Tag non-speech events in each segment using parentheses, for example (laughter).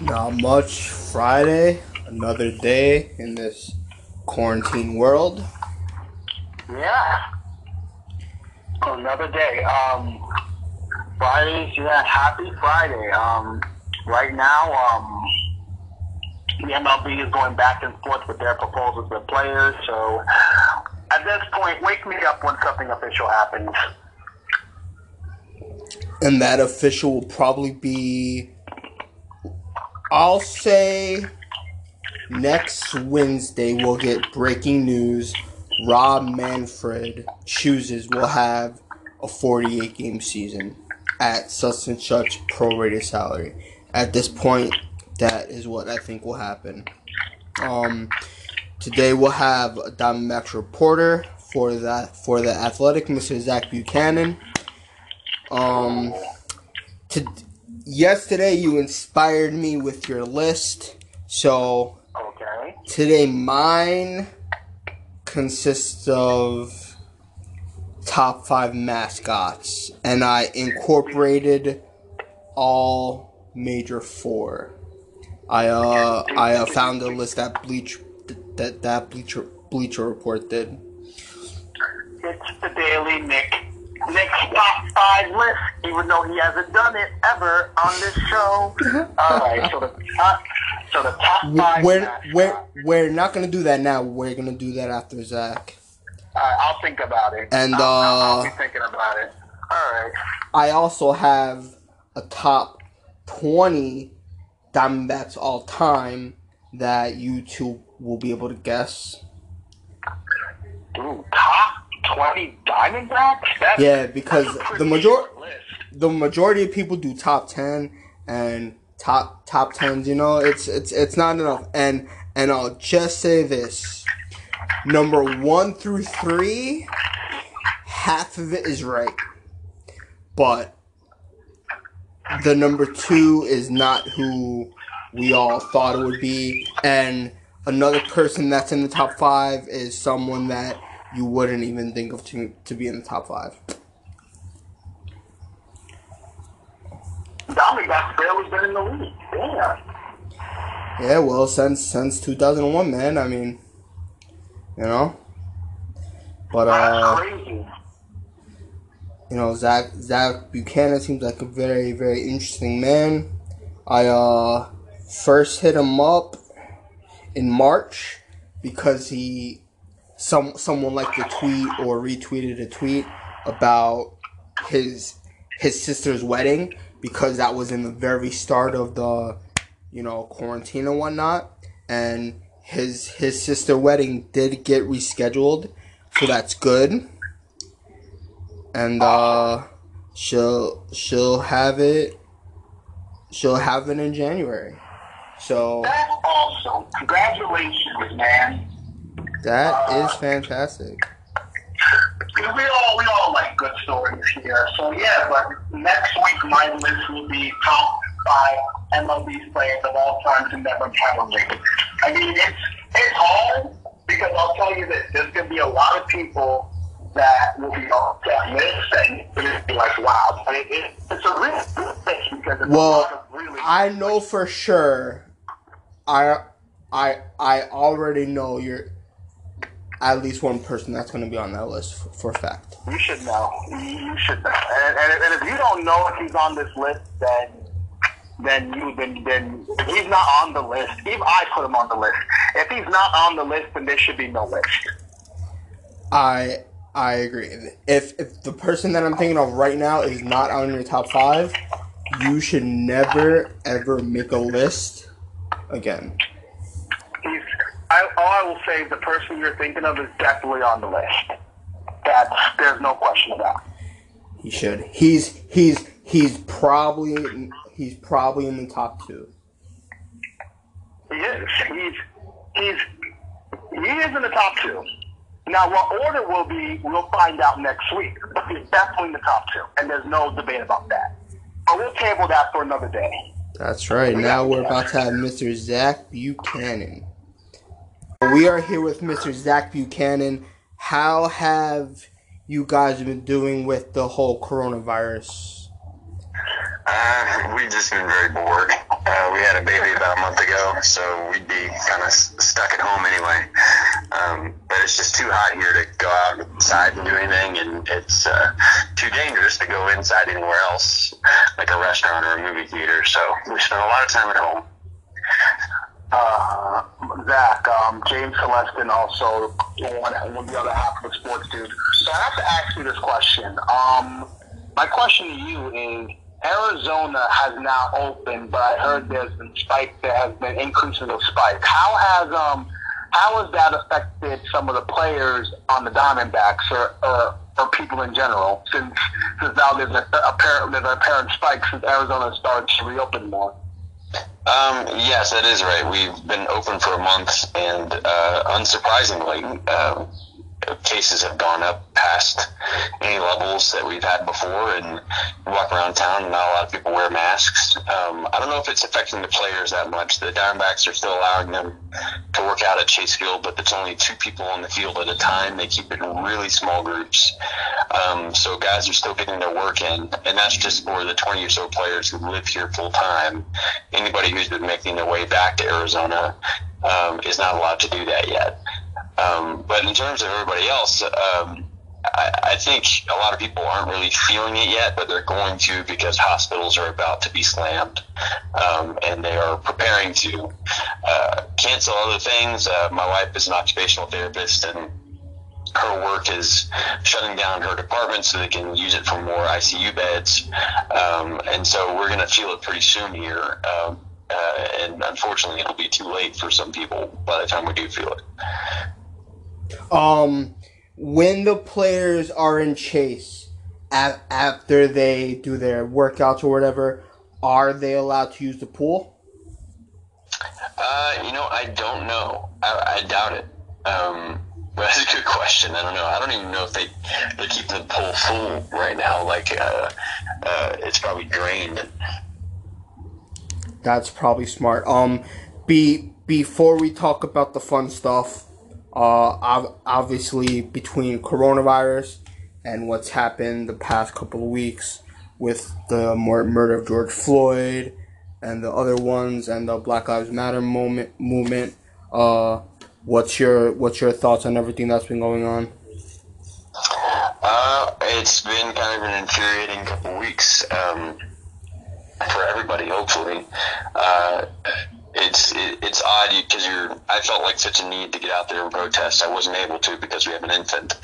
Not much. Friday, another day in this quarantine world. Yeah. Another day. Um, Fridays, yeah, happy Friday. Um, right now, um, the MLB is going back and forth with their proposals with players. So at this point, wake me up when something official happens. And that official will probably be, I'll say, next Wednesday we'll get breaking news. Rob Manfred chooses We'll have a 48 game season at such and such prorated salary. At this point, that is what I think will happen. Um, today we'll have a Diamondbacks reporter for that for the Athletic, Mr. Zach Buchanan. Um, to, yesterday you inspired me with your list, so Okay. today mine consists of top five mascots, and I incorporated all major four. I uh I uh, found a list that bleach that that bleacher bleacher report did. It's the Daily Nick. Nick's top five list, even though he hasn't done it ever on this show. (laughs) All right, so the top, so the top five. We're we're we're not gonna do that now. We're gonna do that after Zach. Right, I'll think about it. And, I'll, I'll, I'll uh, be thinking about it. All right. I also have a top 20 Diamondbacks all time that you two will be able to guess. Ooh, top twenty Diamondbacks. That's, Yeah, because the major the majority of people do top 10 and top top 10s, you know, it's it's it's not enough. And and I'll just say this. Number 1 through 3 half of it is right. But the number 2 is not who we all thought it would be and another person that's in the top 5 is someone that you wouldn't even think of to, to be in the top 5. Diamondbacks barely been in the league. Damn. Yeah, well, since since 2001, man. I mean, you know. But That's uh, crazy. you know, Zach Zach Buchanan seems like a very very interesting man. I uh first hit him up in March because he some someone liked a tweet or retweeted a tweet about his his sister's wedding because that was in the very start of the you know quarantine and whatnot and his his sister wedding did get rescheduled so that's good and uh she'll she'll have it she'll have it in January so That's awesome. Congratulations, man. That is fantastic We all we all like good stories here. So yeah, but next week my list will be top five MLB players of all time to never ring. I mean it's it's hard because I'll tell you that there's gonna be a lot of people that will be on that list and be like wow. But it, it, it's a really good list because it's a Well, lot of really I know for sure. I I I already know you're at least one person that's going to be on that list for, for a fact. You should know. You should know. And, and, and if you don't know if he's on this list, then then you then then if he's not on the list. Even I put him on the list. If he's not on the list, then there should be no list. I I agree. If if the person that I'm thinking of right now is not on your top five, you should never ever make a list again. I, all I will say, the person you're thinking of is definitely on the list. That's there's no question about. He should. He's he's he's probably he's probably in the top two. He is. He's he's he is in the top two. Now, what order will be, we'll find out next week. But he's definitely in the top two, and there's no debate about that. But we'll table that for another day. That's right. Now we're about to have Mr. Zach Buchanan. We are here with Mr. Zach Buchanan. How have you guys been doing with the whole coronavirus? Uh, we've just been very bored. Uh, we had a baby about a month ago, so we'd be kind of stuck at home anyway. Um, but it's just too hot here to go outside and do anything, and it's uh, too dangerous to go inside anywhere else, like a restaurant or a movie theater. So we spend a lot of time at home. Uh, Zach, um, James Celestin also one, one the other half of the sports dude. So I have to ask you this question. Um, my question to you is Arizona has now opened, but I heard there's been spike. There has been increases of spikes. How has um how has that affected some of the players on the Diamondbacks or or, or people in general? Since since now there's a, apparent there's an apparent spike since Arizona started to reopen more. Um, yes, that is right. We've been open for a month, and uh, unsurprisingly, uh, cases have gone up past any levels that we've had before. And walk around town, and not a lot of people wear masks. Um, I don't know if it's affecting the players that much. The Diamondbacks are still allowing them to work out at Chase Field, but it's only two people on the field at a time. They keep it in really small groups. Um, so guys are still getting their work in, and that's just for the 20 or so players who live here full time. Anybody who's been making their way back to Arizona um, is not allowed to do that yet. Um, but in terms of everybody else, um, I, I think a lot of people aren't really feeling it yet, but they're going to because hospitals are about to be slammed, um, and they are preparing to uh, cancel other things. Uh, my wife is an occupational therapist, and her work is shutting down her department so they can use it for more ICU beds. Um, and so we're going to feel it pretty soon here. Um, uh, and unfortunately, it'll be too late for some people by the time we do feel it. Um, when the players are in chase a- after they do their workouts or whatever, are they allowed to use the pool? Uh, you know, I don't know. I, I doubt it. Um, but (laughs) that's a good question. I don't know. I don't even know if they they're keeping the pool full right now. Like, uh, uh, it's probably drained. That's probably smart. Um, be before we talk about the fun stuff, uh, obviously between coronavirus and what's happened the past couple of weeks with the murder of George Floyd and the other ones and the Black Lives Matter moment movement. Uh, what's your what's your thoughts on everything that's been going on? Uh, it's been kind of an infuriating couple weeks um, for everybody. Hopefully, uh, it's it, it's odd because you're. I felt like such a need to get out there and protest. I wasn't able to because we have an infant.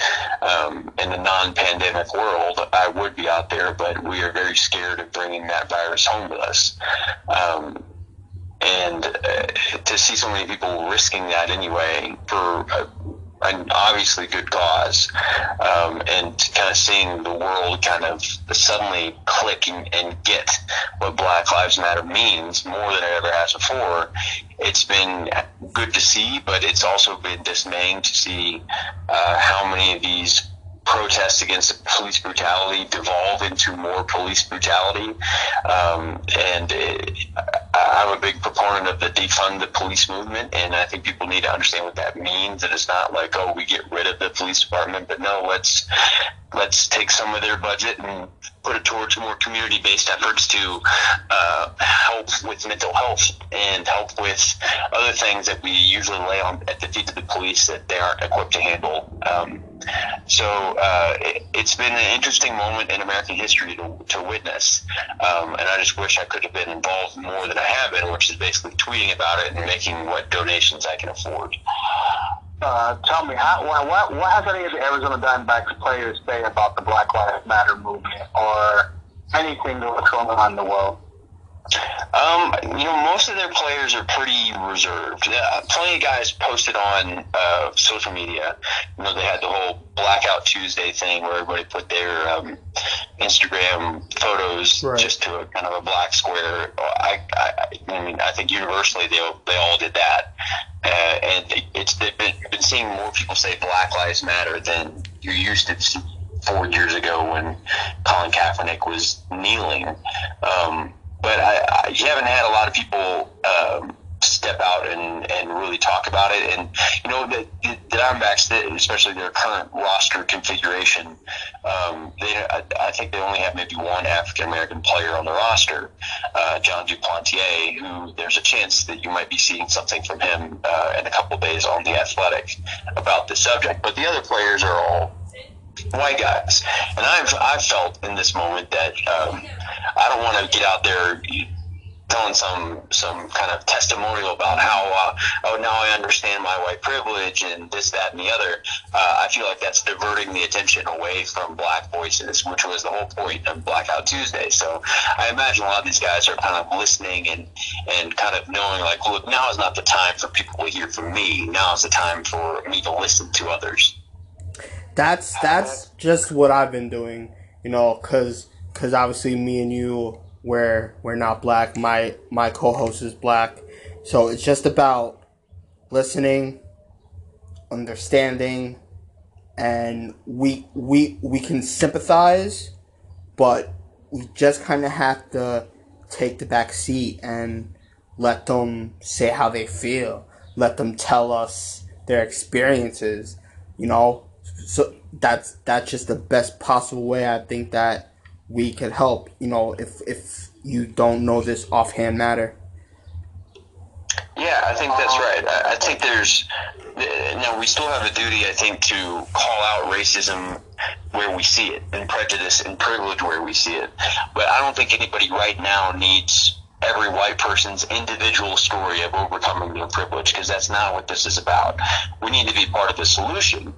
Um, in the non-pandemic world, I would be out there, but we are very scared of bringing that virus home with us. Um, and uh, to see so many people risking that anyway for uh, an obviously good cause, um, and kind of seeing the world kind of suddenly click and, and, get what Black Lives Matter means more than it ever has before. It's been good to see, but it's also been dismaying to see uh, how many of these protests against police brutality devolve into more police brutality. Um, and it, I'm a big proponent of the defund the police movement, and I think people need to understand what that means. And it's not like, oh, we get rid of the police department, but no, let's let's take some of their budget and put it towards more community-based efforts to uh, help with mental health and help with other things that we usually lay on at the feet of the police that they aren't equipped to handle. Um, so uh, it, has been an interesting moment in American history to, to witness, um, and I just wish I could have been involved more than I have been, which is basically tweeting about it and making what donations I can afford. Uh, tell me, how, what, what has any of the Arizona Diamondbacks players say about the Black Lives Matter movement or anything that's going on in the world? Um, you know, most of their players are pretty reserved. Uh, plenty of guys posted on uh, social media. You know, they had the whole Blackout Tuesday thing where everybody put their um, Instagram photos right. just to a kind of a black square. I, I, I mean, I think universally they they all did that, uh, and it's they've been, been seeing more people say Black Lives Matter than you used to see four years ago when Colin Kaepernick was kneeling. Um, but I, I, you haven't had a lot of people um, step out and, and really talk about it. And you know, the, the, Diamondbacks, especially their current roster configuration, um, they I, I, think they only have maybe one African American player on the roster, uh, Jon Duplantier, who there's a chance that you might be seeing something from him uh, in a couple days on the Athletic about this subject. But the other players are all white guys, and I've I've felt in this moment that um, I don't want to get out there telling some some kind of testimonial about how uh, oh now I understand my white privilege and this that and the other. Uh, I feel like that's diverting the attention away from black voices, which was the whole point of Blackout Tuesday. So I imagine a lot of these guys are kind of listening and and kind of knowing like, look, now is not the time for people to hear from me. Now is the time for me to listen to others. That's that's just what I've been doing, you know, because because obviously me and you where we're not black. My my co-host is black, so it's just about listening, understanding, and we we we can sympathize, but we just kind of have to take the back seat and let them say how they feel. Let them tell us their experiences. You know, so that's that's just the best possible way I think that we could help. You know, if if you don't know this offhand matter. Yeah, I think that's right. I, I think there's now we still have a duty, I think, to call out racism where we see it and prejudice and privilege where we see it. But I don't think anybody right now needs every white person's individual story of overcoming their privilege because that's not what this is about. We need to be part of the solution,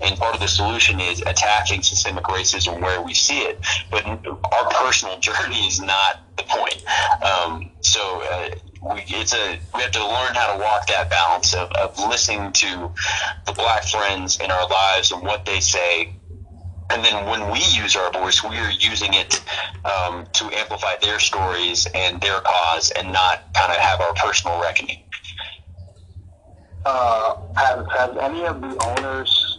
and part of the solution is attacking systemic racism where we see it. But our personal (laughs) journey is not the point. Um, so. Uh, we, it's a we have to learn how to walk that balance of, of listening to the black friends in our lives and what they say and then when we use our voice, we are using it um, to amplify their stories and their cause, and not kind of have our personal reckoning. Uh, have, have any of the owners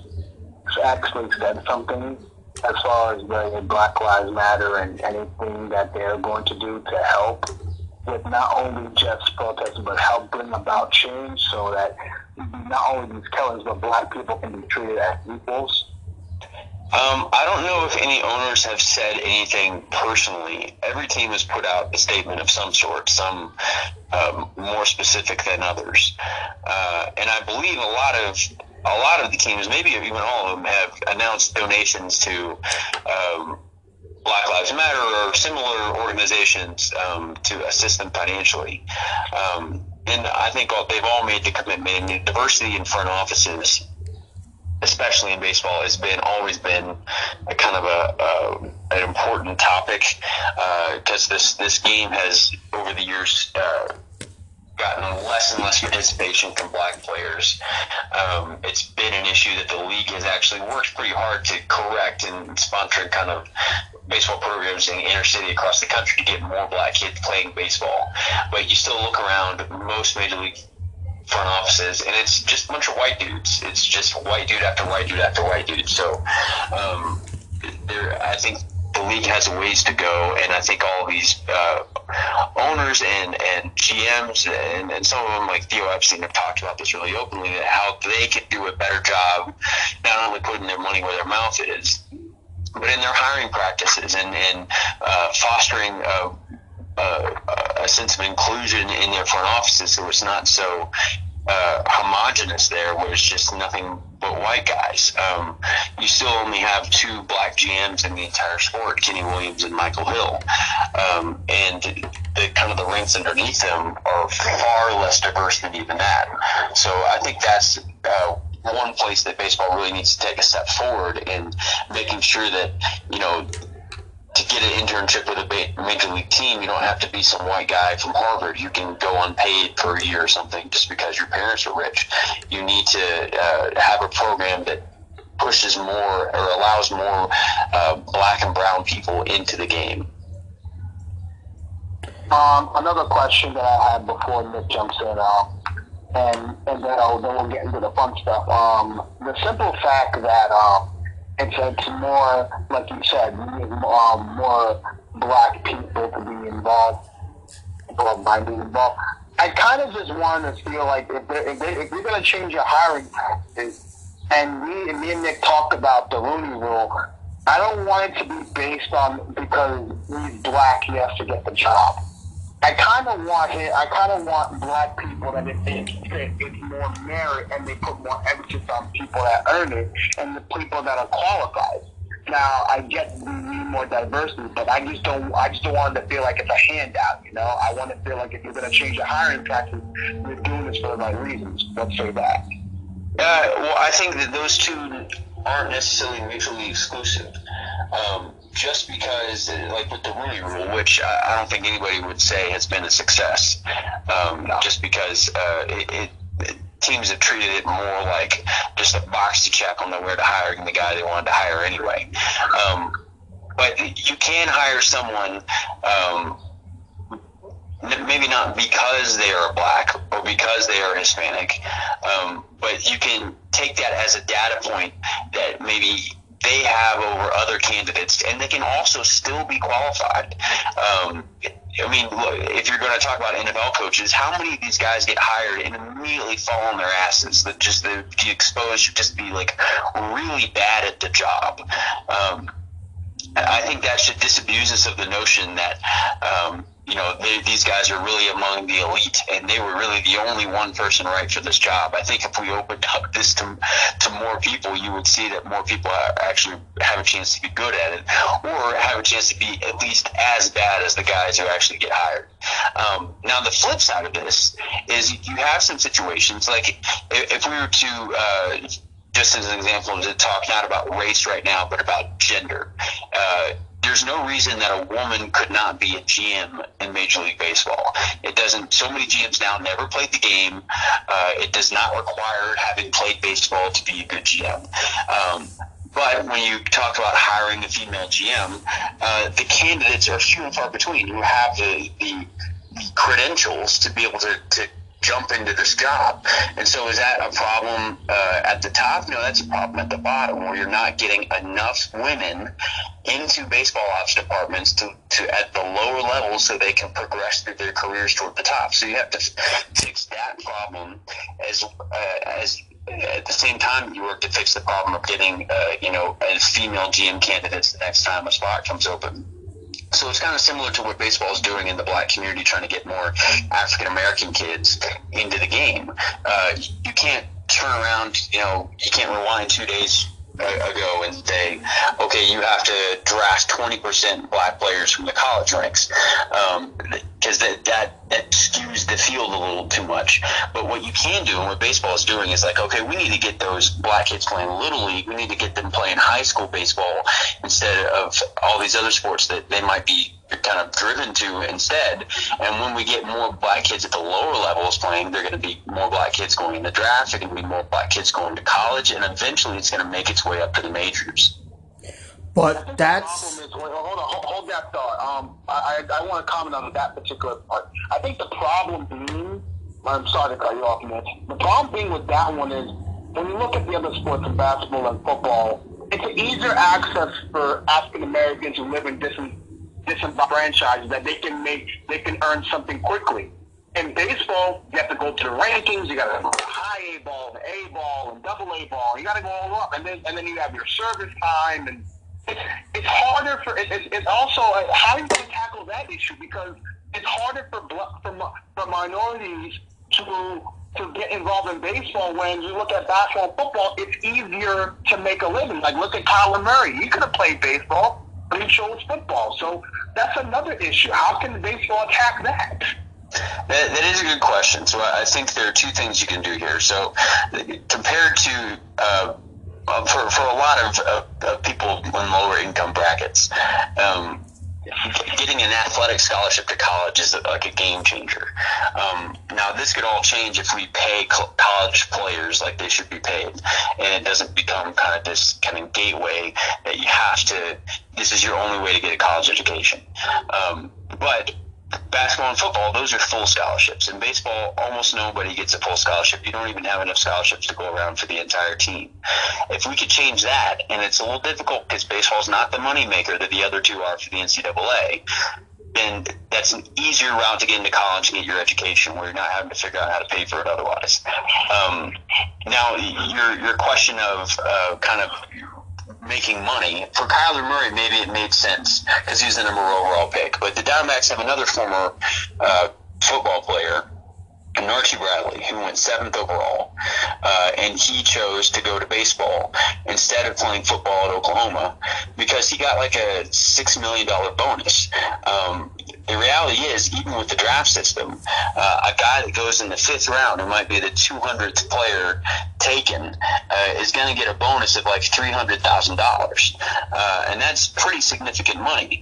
actually said something as far as the Black Lives Matter and anything that they're going to do to help with not only just protesting, but help bring about change so that not only these killers, but black people can be treated as equals? Um, I don't know if any owners have said anything personally. Every team has put out a statement of some sort, some um, more specific than others, uh, and I believe a lot of a lot of the teams, maybe even all of them, have announced donations to um, Black Lives Matter or similar organizations um, to assist them financially. Um, and I think all, they've all made the commitment. Diversity in front offices especially in baseball, has been always been a kind of a, a an important topic because uh, this this game has over the years. Uh, gotten less and less participation from black players. Um, it's been an issue that the league has actually worked pretty hard to correct and sponsoring kind of baseball programs in inner city across the country to get more black kids playing baseball. But you still look around most major league front offices, and it's just a bunch of white dudes. It's just white dude after white dude after white dude. So, um, there, I think the league has a ways to go, and I think all these uh, owners and and GMs and, and some of them like Theo Epstein have talked about this really openly, that how they can do a better job, not only putting their money where their mouth is, but in their hiring practices and and uh, fostering. Uh, uh, a sense of inclusion in their front offices so it's not so uh, homogenous there where it's just nothing but white guys. Um, you still only have two black GMs in the entire sport, Kenny Williams and Michael Hill. Um, and the kind of the ranks underneath them are far less diverse than even that. So I think that's uh, one place that baseball really needs to take a step forward in making sure that, you know, to get an internship with a major league team, you don't have to be some white guy from Harvard. You can go unpaid for a year or something just because your parents are rich. You need to uh, have a program that pushes more or allows more uh, black and brown people into the game. Um, another question that I had before Nick jumps in, um, and and then, uh, then we'll get into the fun stuff. Um, the simple fact that um, it's it's more like you said, um, more black people to be involved, or by being involved. I kind of just want to feel like if, if, they, if you're going to change your hiring practices, and and me and Nick talked about the Rooney Rule. I don't want it to be based on because he's black, he has to get the job. I kind of want him, I kind of want black people that if they it's more merit and they put more emphasis on people that earn it and the people that are qualified. Now I get we need more diversity, but I just don't. I just don't want it to feel like it's a handout. You know, I want to feel like if you're going to change your hiring practice, you're doing this for the right reasons. Let's say that. Uh, well, I think that those two aren't necessarily mutually exclusive. Um, just because, like with the Rooney Rule, which I, I don't think anybody would say has been a success, um, just because uh, it, it, teams have treated it more like just a box to check on where to hire the guy they wanted to hire anyway. Um, but you can hire someone, um, maybe not because they are black or because they are Hispanic, um, but you can take that as a data point that maybe they have over other candidates, and they can also still be qualified. Um, I mean, look, if you're going to talk about NFL coaches, how many of these guys get hired and immediately fall on their asses? That just the, exposed should just be like really bad at the job. Um, I think that should disabuse us of the notion that um, you know, they, these guys are really among the elite, and they were really the only one person right for this job. I think if we opened up this to to more people, you would see that more people actually have a chance to be good at it, or have a chance to be at least as bad as the guys who actually get hired. Um, now, the flip side of this is you have some situations like if, if we were to uh, just as an example, to talk not about race right now, but about gender. Uh, there's no reason that a woman could not be a GM in Major League Baseball. It doesn't. So many GMs now never played the game. Uh, it does not require having played baseball to be a good GM. Um, but when you talk about hiring a female GM, uh, the candidates are few and far between who have the, the, the credentials to be able to, to jump into this job. And so is that a problem uh, at the top? No, that's a problem at the bottom where you're not getting enough women into baseball ops departments to, to at the lower levels so they can progress through their careers toward the top. So you have to fix that problem as uh, as at the same time you work to fix the problem of getting uh, you know a female GM candidates the next time a spot comes open. So it's kind of similar to what baseball is doing in the black community, trying to get more African American kids into the game. Uh, you can't turn around, you know, you can't rewind two days ago and say, okay, you have to draft 20% black players from the college ranks. Um, because that, that that skews the field a little too much. But what you can do, and what baseball is doing, is like, okay, we need to get those black kids playing little league. We need to get them playing high school baseball instead of all these other sports that they might be kind of driven to instead. And when we get more black kids at the lower levels playing, they're going to be more black kids going in the draft. They're going to be more black kids going to college, and eventually it's going to make its way up to the majors. But that's. Is, hold, on, hold, hold that thought. Um, I, I, I want to comment on that particular part. I think the problem being, I'm sorry to cut you off, Mitch. The problem being with that one is when you look at the other sports, in basketball and football, it's an easier access for African Americans who live in different different franchises that they can make, they can earn something quickly. In baseball, you have to go to the rankings. You got to go to high A ball, A ball, and double A ball. You got to go all up, and then and then you have your service time and it's, it's harder for it, it, it's also uh, how are you going to tackle that issue because it's harder for for, for minorities to to get involved in baseball when you look at basketball and football, it's easier to make a living. Like look at Kyler Murray. He could have played baseball, but he chose football. So that's another issue. How can baseball attack that? That, that is a good question. So I think there are two things you can do here. So compared to uh, uh, for, for a lot of, of, of people in lower income brackets, um, getting an athletic scholarship to college is like a game changer. Um, now, this could all change if we pay college players like they should be paid, and it doesn't become kind of this kind of gateway that you have to. This is your only way to get a college education. Um, but basketball and football, those are full scholarships. In baseball, almost nobody gets a full scholarship. You don't even have enough scholarships to go around for the entire team. If we could change that, and it's a little difficult because baseball is not the moneymaker that the other two are for the NCAA, then that's an easier route to get into college and get your education, where you're not having to figure out how to pay for it otherwise. Um, now, your your question of uh, kind of making money for Kyler Murray, maybe it made sense because he was the number one overall pick. But the Diamondbacks have another former uh, football player Archie Bradley, who went seventh overall, uh, and he chose to go to baseball instead of playing football at Oklahoma because he got like a six million dollar bonus. Um, the reality is, even with the draft system, uh, a guy that goes in the fifth round, who might be the 200th player taken, uh, is going to get a bonus of like $300,000. Uh, and that's pretty significant money.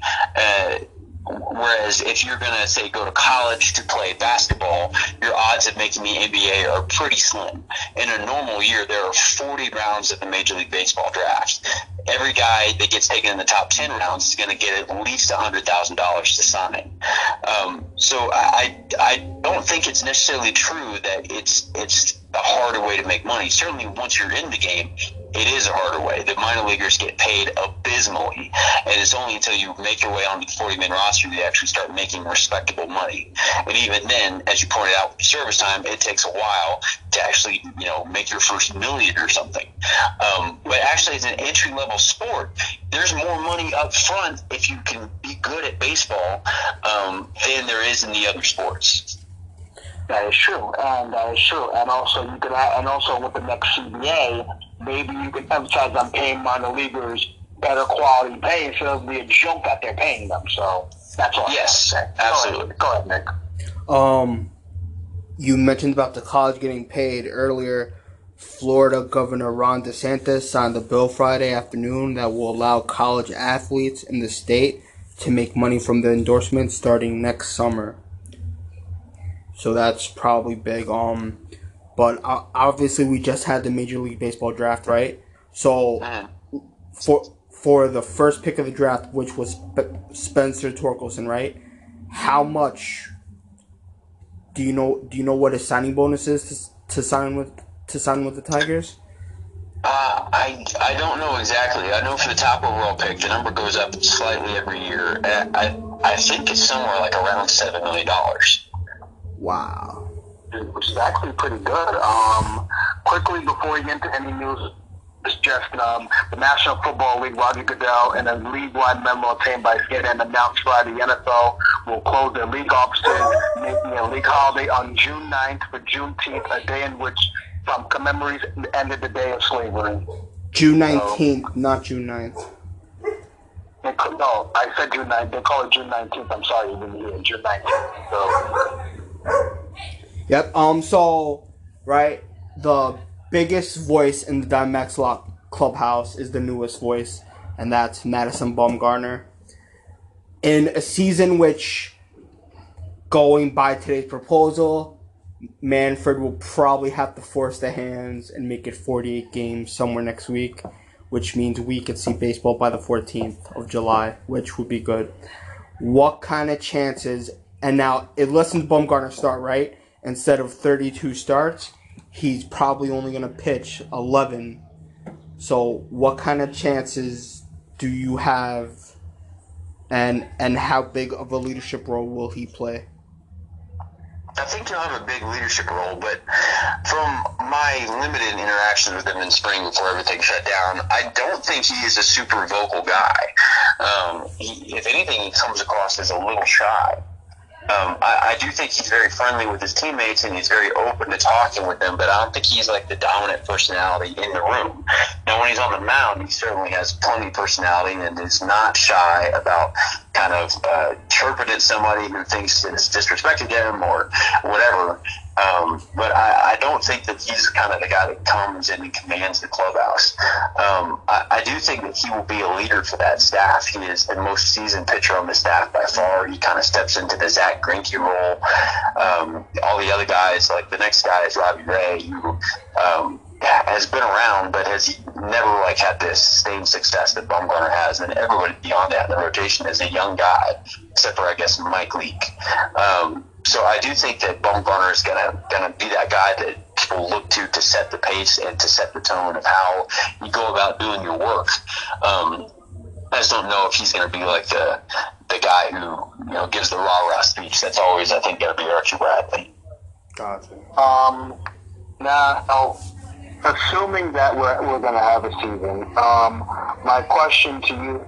Whereas if you're going to say go to college to play basketball, your odds of making the NBA are pretty slim. In a normal year, there are 40 rounds of the Major League Baseball draft. Every guy that gets taken in the top 10 rounds is going to get at least $100,000 to sign. Um, so I, I don't think it's necessarily true that it's, it's a harder way to make money. Certainly once you're in the game, it is a harder way. The minor leaguers get paid abysmally, and it's only until you make your way onto the 40 man roster that you actually start making respectable money. And even then, as you pointed out, service time, it takes a while to actually, you know, make your first million or something. Um, but actually, as an entry level sport, there's more money up front if you can be good at baseball um, than there is in the other sports. That is true, and that is true. And also, you could, and also with the next CBA, maybe you can emphasize on paying minor leaguers better quality pay instead of the junk that they're paying them. So that's all. Yes, absolutely. Go ahead, Go ahead, Nick. Um, you mentioned about the college getting paid earlier. Florida Governor Ron DeSantis signed a bill Friday afternoon that will allow college athletes in the state to make money from the endorsement starting next summer. So that's probably big. Um, but obviously we just had the Major League Baseball draft, right? So uh-huh. for for the first pick of the draft, which was Spencer Torkelson, right? How much do you know? Do you know what his signing bonus is to, to sign with to sign with the Tigers? Uh, I I don't know exactly. I know for the top overall pick, the number goes up slightly every year. I I think it's somewhere like around seven million dollars. Wow which is actually pretty good. Um, quickly before we get into any news, it's just um, the National Football League, Roger Goodell, and a league-wide memo obtained by CNN announced Friday the NFL will close their league offices, making a league holiday on June 9th for Juneteenth, a day in which um, commemorates the end of the day of slavery. June 19th, so, not June 9th. No, I said June 9th. They call it June 19th. I'm sorry, you didn't hear. June 19th. So. Yep. Um. So, right, the biggest voice in the Diamondbacks Lock clubhouse is the newest voice, and that's Madison Bumgarner. In a season which, going by today's proposal, Manfred will probably have to force the hands and make it 48 games somewhere next week, which means we could see baseball by the 14th of July, which would be good. What kind of chances? And now it lessens Bumgarner start right instead of 32 starts, he's probably only going to pitch 11. So, what kind of chances do you have, and and how big of a leadership role will he play? I think he'll have a big leadership role, but from my limited interactions with him in spring before everything shut down, I don't think he is a super vocal guy. Um, he, if anything, he comes across as a little shy. Um, I, I do think he's very friendly with his teammates and he's very open to talking with them, but I don't think he's like the dominant personality in the room. Now, when he's on the mound, he certainly has plenty of personality and is not shy about kind of uh, chirping somebody who thinks it's disrespecting him or whatever. Um, but I, I don't think that he's kind of the guy that comes in and commands the clubhouse. Um, I, I do think that he will be a leader for that staff. He is the most seasoned pitcher on the staff by far. He kind of steps into the Zack Greinke role. Um, all the other guys, like the next guy is Robbie Ray, who um, has been around, but has never like had this sustained success that Bumgarner has. And everybody beyond that in the rotation is a young guy, except for I guess Mike Leake. Um, so I do think that Bumgarner is gonna gonna be that guy that people look to to set the pace and to set the tone of how you go about doing your work. Um, I just don't know if he's going to be like the the guy who you know gives the rah rah speech. That's always I think going to be Archie Bradley. Gotcha. Um, now, assuming that we're, we're going to have a season, um, my question to you,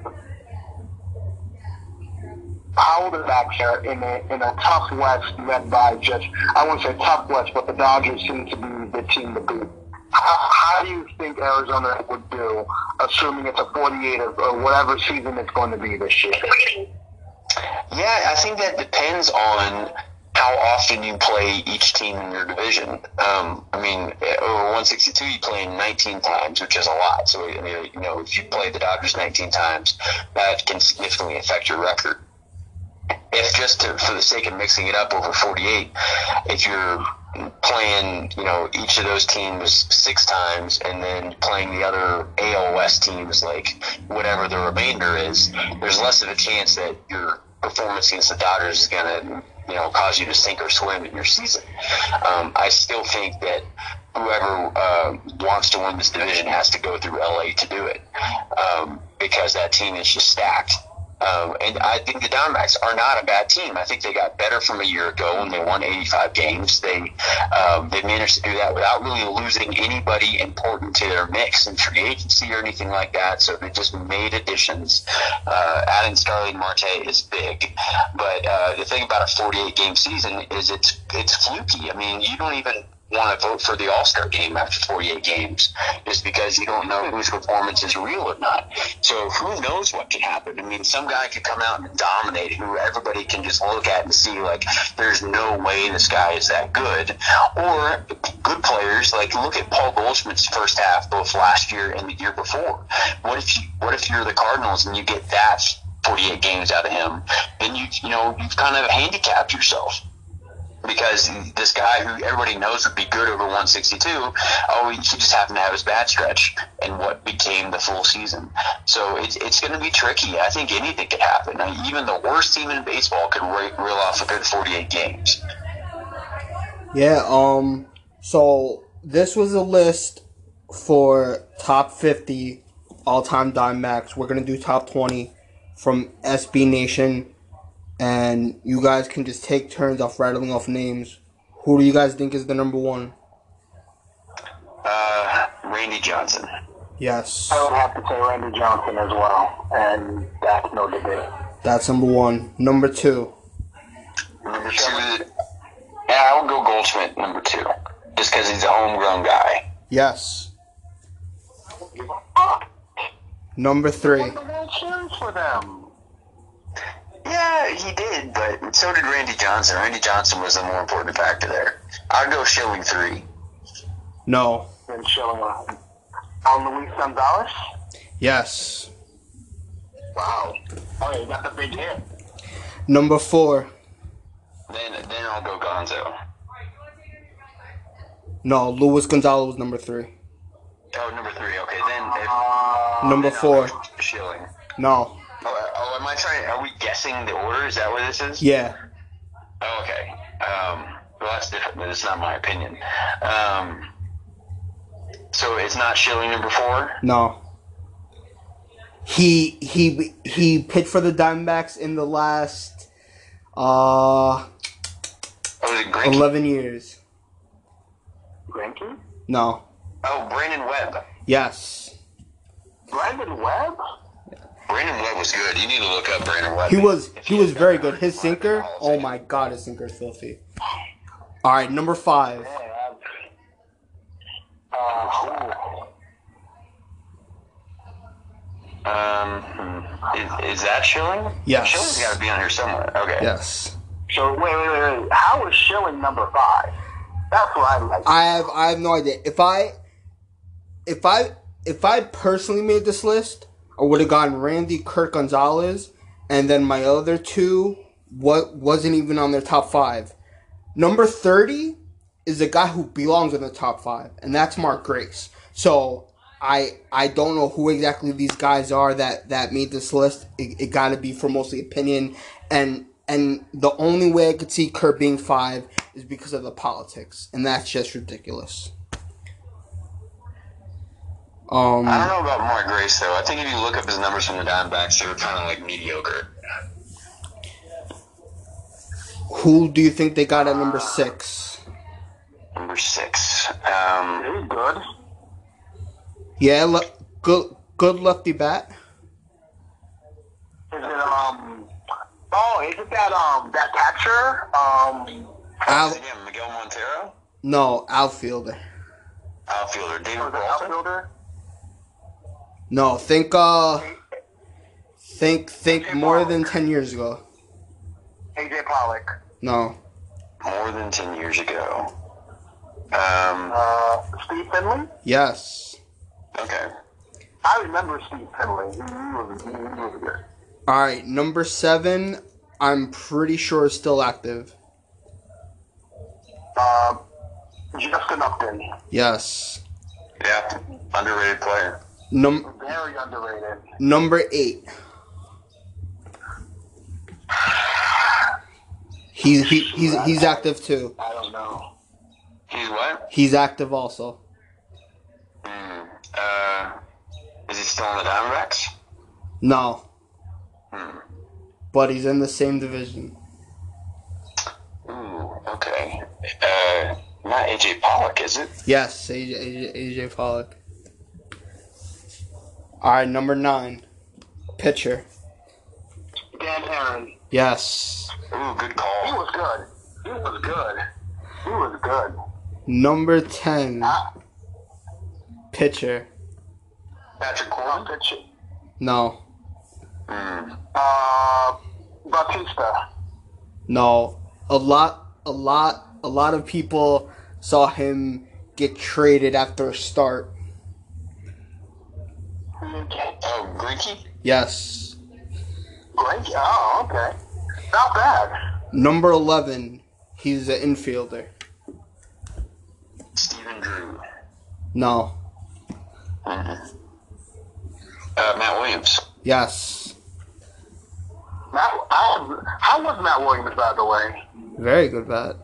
how the backs are in a, in a tough West led by just, I won't say tough West, but the Dodgers seem to be the team to beat. How, how do you think Arizona would do, assuming it's a 48 or, or whatever season it's going to be this year? Yeah, I think that depends on how often you play each team in your division. Um, I mean, over 162, you play 19 times, which is a lot. So, I mean, you know, if you play the Dodgers 19 times, that can significantly affect your record. If just to, for the sake of mixing it up over 48, if you're playing, you know, each of those teams six times and then playing the other AL West teams, like whatever the remainder is, there's less of a chance that your performance against the Dodgers is going to you know, cause you to sink or swim in your season. Um, I still think that whoever uh, wants to win this division has to go through LA to do it um, because that team is just stacked. Um, and I think the Diamondbacks are not a bad team. I think they got better from a year ago when they won 85 games. They um, they managed to do that without really losing anybody important to their mix in free agency or anything like that. So they just made additions. Uh, adding Starling Marte is big, but uh, the thing about a 48 game season is it's it's fluky. I mean, you don't even want to vote for the All Star game after 48 games just because you don't know whose performance is real or not. So who knows what can happen? I mean, some guy could come out and dominate who everybody can just look at and see like there's no way this guy is that good. Or good players like look at Paul Goldschmidt's first half both last year and the year before. What if you what if you're the Cardinals and you get that 48 games out of him? Then you you know you've kind of handicapped yourself because this guy who everybody knows would be good over 162, oh, he just happened to have his bad stretch and what became the full season. So it's, it's going to be tricky. I think anything could happen. Even the worst team in baseball could reel off a good 48 games. Yeah, um, so this was a list for top 50 all time Diamondbacks. We're going to do top 20 from SB Nation and you guys can just take turns off rattling off names. Who do you guys think is the number one? Uh, Randy Johnson. Yes. I would have to say Randy Johnson as well, and that's no debate. That's number one. Number two. Number two, yeah, I would go Goldschmidt number two, just because he's a homegrown guy. Yes. Number three. For them. Yeah, he did, but so did Randy Johnson. Randy Johnson was the more important factor there. I'd go Schilling three. No. Then Schilling on Luis Gonzalez. Yes. Wow. Oh, you got the big hit. Number four. Then then I'll go Gonzo. No, Luis Gonzalez was number three. Oh, number three. Okay, then if, Uh, Number then four. go Schilling. No. Oh, oh, am I trying? Are we guessing the order? Is that what this is? Yeah. Oh, okay. Um, well, that's different, but it's not my opinion. Um, so it's not Schilling number four. No. He he he pitched for the Diamondbacks in the last uh Oh, was it Greinke? eleven years. Greinke? No. Oh, Brandon Webb. Yes. Brandon Webb? Brandon Webb was good. You need to look up Brandon Webb. He was he was very good. His qualify for the sinker, oh my god, his sinker is filthy. All right, number five. Uh, Um, hmm. is, is that Schilling? Yes. Schilling's got to be on here somewhere. Okay. Yes. so wait, wait, wait, wait. How is Schilling number five? That's what I'd like. I have I have no idea. If I if I if I personally made this list, I would have gotten Randy Curt Gonzalez and then my other two what wasn't even on their top five. Number thirty is a guy who belongs in the top five, and that's Mark Grace. So I I don't know who exactly these guys are that that made this list. It, it got to be for mostly opinion, and and the only way I could see Curt being five is because of the politics, and that's just ridiculous. Um, I don't know about Mark Grace though. I think if you look up his numbers from the Diamondbacks, they were kind of like mediocre. Who do you think they got at number six? Number six. Um, He's good. Yeah, le- good good lefty bat. Is it um? Oh, is it that um that catcher um? Al- again, Miguel Montero, no, outfielder. outfielder David Was it Peralta. outfielder? No, think uh think think more than 10 years ago. AJ Pollock. No. More than ten years ago. Um, Uh, Steve Finley. Yes. okay. I remember Steve Finley. He was, he was good. All right, number 7, I'm pretty sure is still active. Uh, Justin Upton. Yes. Yeah, underrated player. Num- Very underrated. number 8. He's he, he's he's active too. I don't know. He's what? He's active also. Hmm. Uh, is he still in the Diamondbacks? No, Hmm. but he's in the same division. Ooh. Okay. Uh, not AJ Pollock, is it? Yes, AJ, AJ, AJ Pollock. All right, number 9. Pitcher. Dan Haren. Yes. Ooh, good call. He was good. He was good. He was good. Number 10. Ah, Pitcher. Patrick Corbin. pitch. No. Hmm. Uh, Batista. No. A lot a lot a lot of people saw him get traded after a start. Oh, Greinke. Yes. Great. Oh, okay. Not bad. Number 11. He's an infielder. Stephen Drew. No. Mhm. Uh, Matt Williams. Yes. Matt, I, how was Matt Williams, by the way? Very good bat.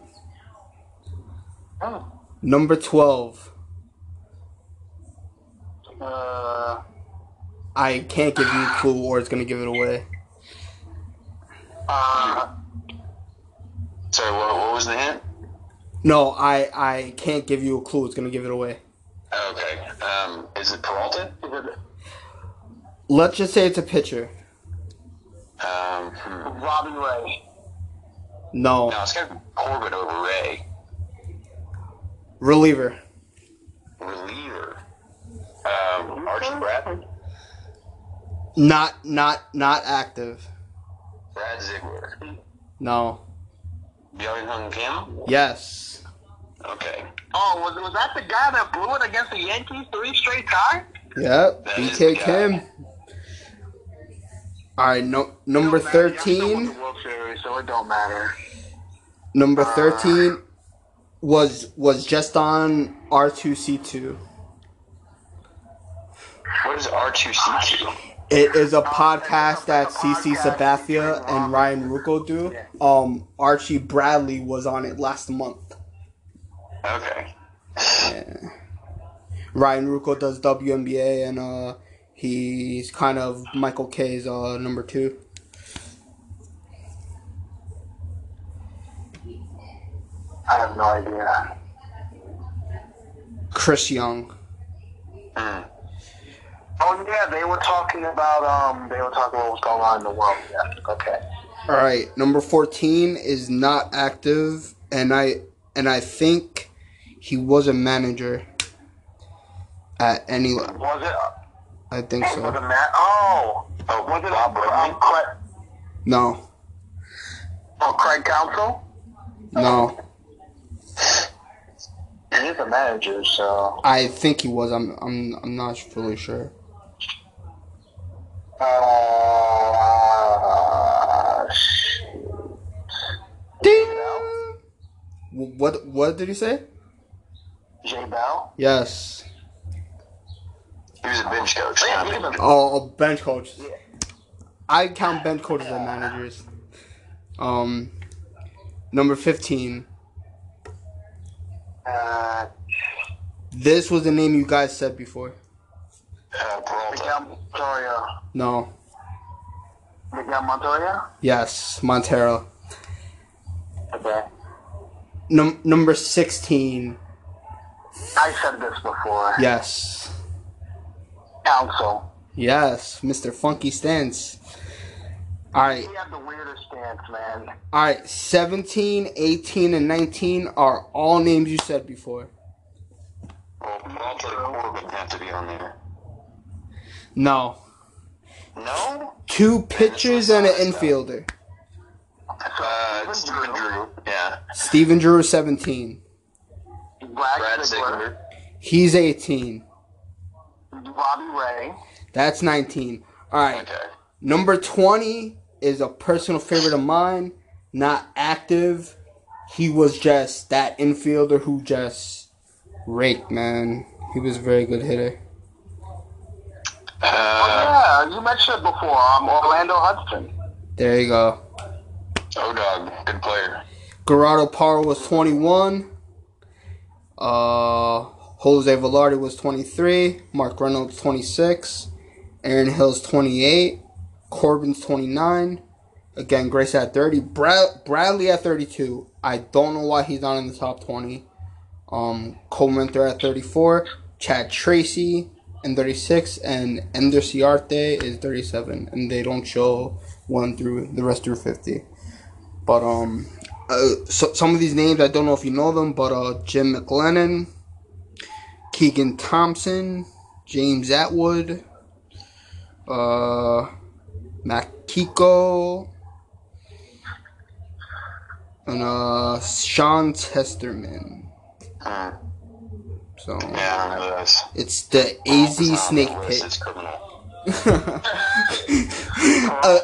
Oh. Number 12. Uh, I can't give you a clue or it's going to give it away. uh, Sorry, what, what was the hint? No, I I can't give you a clue. It's going to give it away. Okay. Um, is it Peralta? Let's just say it's a pitcher. Um, hmm. Robbie Ray? No. No, it's got to be Corbin over Ray. Reliever. Reliever. Um, Archie Bradley. Not not not active. Brad Ziegler. No. Byung Hyun Kim. Yes. Okay. Oh, was, was that the guy that blew it against the Yankees three straight times? Yep. That BK. Kim. All right. No. Number Don't matter. Y'all still won thirteen. World Series, so it don't matter. Number uh, thirteen was was just on R two C two. What is R2C2? It is a podcast that CC Sabathia and Ryan Ruocco do. Um, Archie Bradley was on it last month. Okay. Yeah. Ryan Ruocco does WNBA, and uh, he's kind of Michael Kay's uh, number two. I have no idea. Chris Young. Hmm. Oh yeah, they were talking about um, they were talking about what's going on in the world. Yeah. Okay. All right, number fourteen is not active, and I and I think he was a manager at any. Was it? I think Was it so. Oh, Oh, was it Bob um, Bradley? Craig, No, oh, Craig Counsell? no. He is a manager, so. I think he was. I'm. I'm. I'm not fully sure. Uh. Ding. What? What did he say? Jay Bell. Yes. He was a bench coach. Yeah, not a he's a- manager. Oh, oh, bench coach. Yeah. I count bench coaches as managers. Um, number fifteen. Uh, This was the name you guys said before. Uh, Peralta. Miguel Montoya. No. Miguel Montoya? Yes, Montero. Okay. Num- number 16. I said this before. Yes. Counsell. Yes, Mr. Funky Stance. All right. He had the weirdest stance, man. All right, 17, 18, and 19 are all names you said before. Well, Walter Corbin have to be on there. No. No? Two pitchers and an infielder. Uh, Stephen Drew. Yeah. Stephen Drew is 17. Brad, Brad Ziegler. Ziegler. He's 18. Bobby Ray. That's 19. All right. Okay. Number 20 is a personal favorite of mine. Not active. He was just that infielder who just raked, man. He was a very good hitter. Uh, yeah, you mentioned it before. Um, Orlando Hudson. There you go. oh, dog. Good player. Gerardo Parra was 21. Uh, Jose Valverde was 23. Mark Reynolds 26. Aaron Hill's 28. Corbin's 29. Again, Grace at 30. Brad- Bradley at 32. I don't know why he's not in the top 20. Um, Cole Minter at 34. Chad Tracy and 36. And Ender Ciarte is 37. And they don't show one through the rest through 50. But um, uh, so, some of these names I don't know if you know them, but uh, Jim McLennan, Keegan Thompson, James Atwood, uh, Makiko, and uh, Sean Testerman. So Yeah, I know those. it's the AZ It's Snake Pit. It's criminal. (laughs) uh,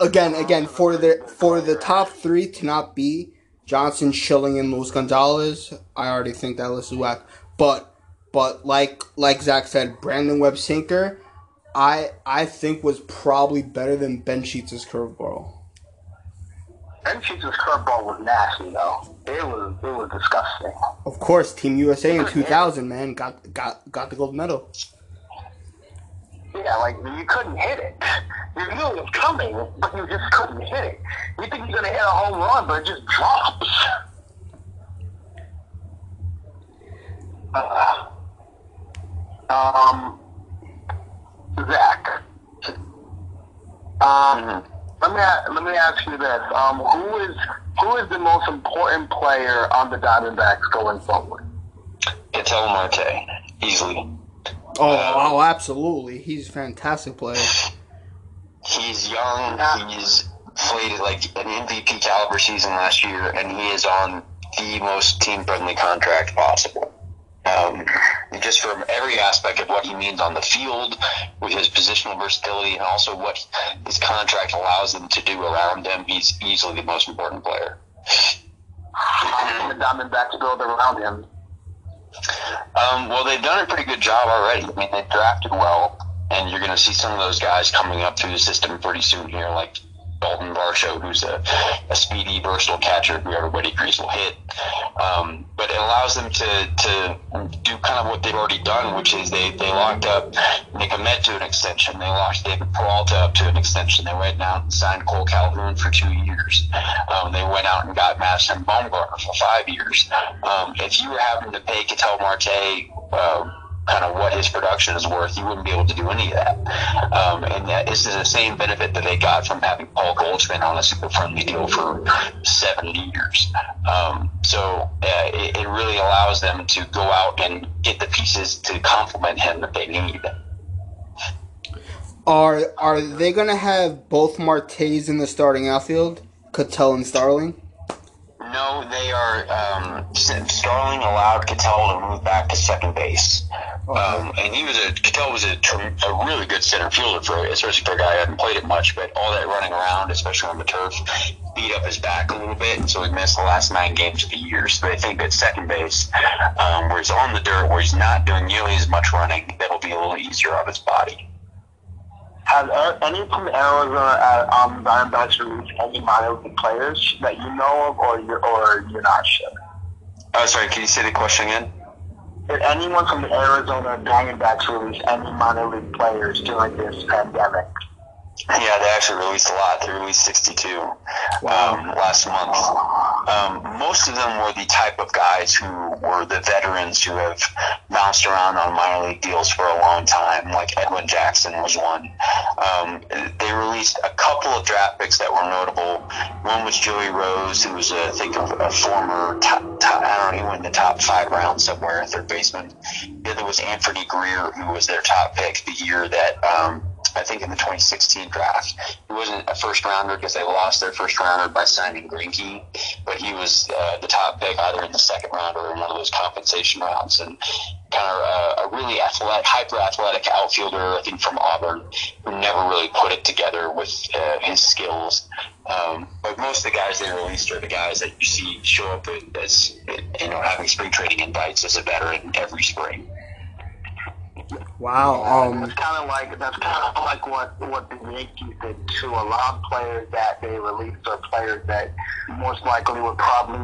again, again for the for the top three to not be Johnson, Schilling, and Luis Gonzalez, I already think that list is whack. But but like like Zach said, Brandon Webb Sinker, I I think was probably better than Ben Sheets' curveball. Ben Sheets' curveball was nasty, though. It was it was disgusting. Of course, Team USA in two thousand, man, got got got the gold medal. Yeah, like you couldn't hit it. (laughs) You knew it was coming, but you just couldn't hit it. You think you're gonna hit a home run, but it just drops. Uh, um, Zach. Um, let me let me ask you this: um, who is who is the most important player on the Diamondbacks going forward? Ketel Marte. Easily. Oh, oh, absolutely, he's a fantastic player. He's young. He's played like an MVP caliber season last year, and he is on the most team friendly contract possible. Um, just from every aspect of what he means on the field, with his positional versatility, and also what his contract allows them to do around him, he's easily the most important player. How can the Diamondbacks build around him? Um, well, they've done a pretty good job already. I mean, they drafted well, and you're going to see some of those guys coming up through the system pretty soon here, like Dalton Varsho, who's a, a speedy, versatile catcher who everybody agrees will hit. Um, but it allows them to, to do kind of what they've already done, which is they, they locked up Nick Ahmed to an extension. They locked David Peralta up to an extension. They went out and signed Kole Calhoun for two years. Um, they went out and got Madison Bumgarner for five years. Um, if you were having to pay Ketel Marte, uh, kind of what his production is worth, you wouldn't be able to do any of that. Um, and that this is the same benefit that they got from having Paul Goldschmidt on a super friendly deal for seven years. Um, so uh, it, it really allows them to go out and get the pieces to complement him that they need. Are are they gonna have both Martes in the starting outfield, Ketel and Starling? No, they are. Um, Starling allowed Ketel to move back to second base, um, and he was a Ketel was a, a really good center fielder for especially for a guy who hadn't played it much. But all that running around, especially on the turf, beat up his back a little bit, and so he missed the last nine games of the year. So I think that second base, um, where he's on the dirt, where he's not doing nearly as much running, that'll be a little easier on his body. Has uh, any from Arizona at um, Diamondbacks released any minor league players that you know of, or you're or you're not sure? Oh, sorry. Can you say the question again? Did anyone from the Arizona Diamondbacks release any minor league players during this pandemic? Yeah, they actually released a lot. They released 62 um, last month. Um, most of them were the type of guys who were the veterans who have bounced around on minor league deals for a long time, like Edwin Jackson was one. Um, they released a couple of draft picks that were notable. One was Joey Rose, who was, uh, I think, a, a former top, top, I don't know, he went in the top five rounds somewhere, third baseman. The other was Anfernee Grier, who was their top pick the year that um, I think in the 2016 draft. He wasn't a first rounder because they lost their first rounder by signing Greinke, but he was uh, the top pick either in the second round or in one of those compensation rounds. And kind of a, a really athletic, hyper athletic outfielder, I think from Auburn, who never really put it together with uh, his skills. Um, but most of the guys they released are the guys that you see show up as, you know, having spring training invites as a veteran every spring. Wow. Um, that's kind of like that's kind of like what what the Yankees did to a lot of players that they released are players that most likely would probably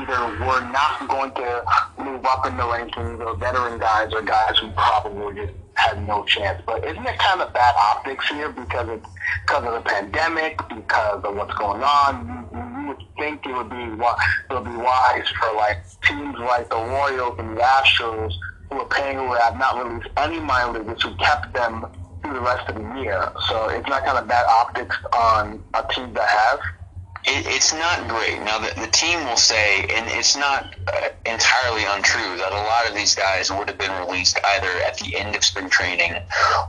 either were not going to move up in the rankings or veteran guys or guys who probably just had no chance. But isn't it kind of bad optics here because it's because of the pandemic, because of what's going on? You, you would think it would be it would be wise for like teams like the Royals and the Astros who are paying who have not released any mileage, who kept them through the rest of the year. So it's not kind of bad optics on a team that have. It, it's not great. Now, the, the team will say, and it's not uh, entirely untrue, that a lot of these guys would have been released either at the end of spring training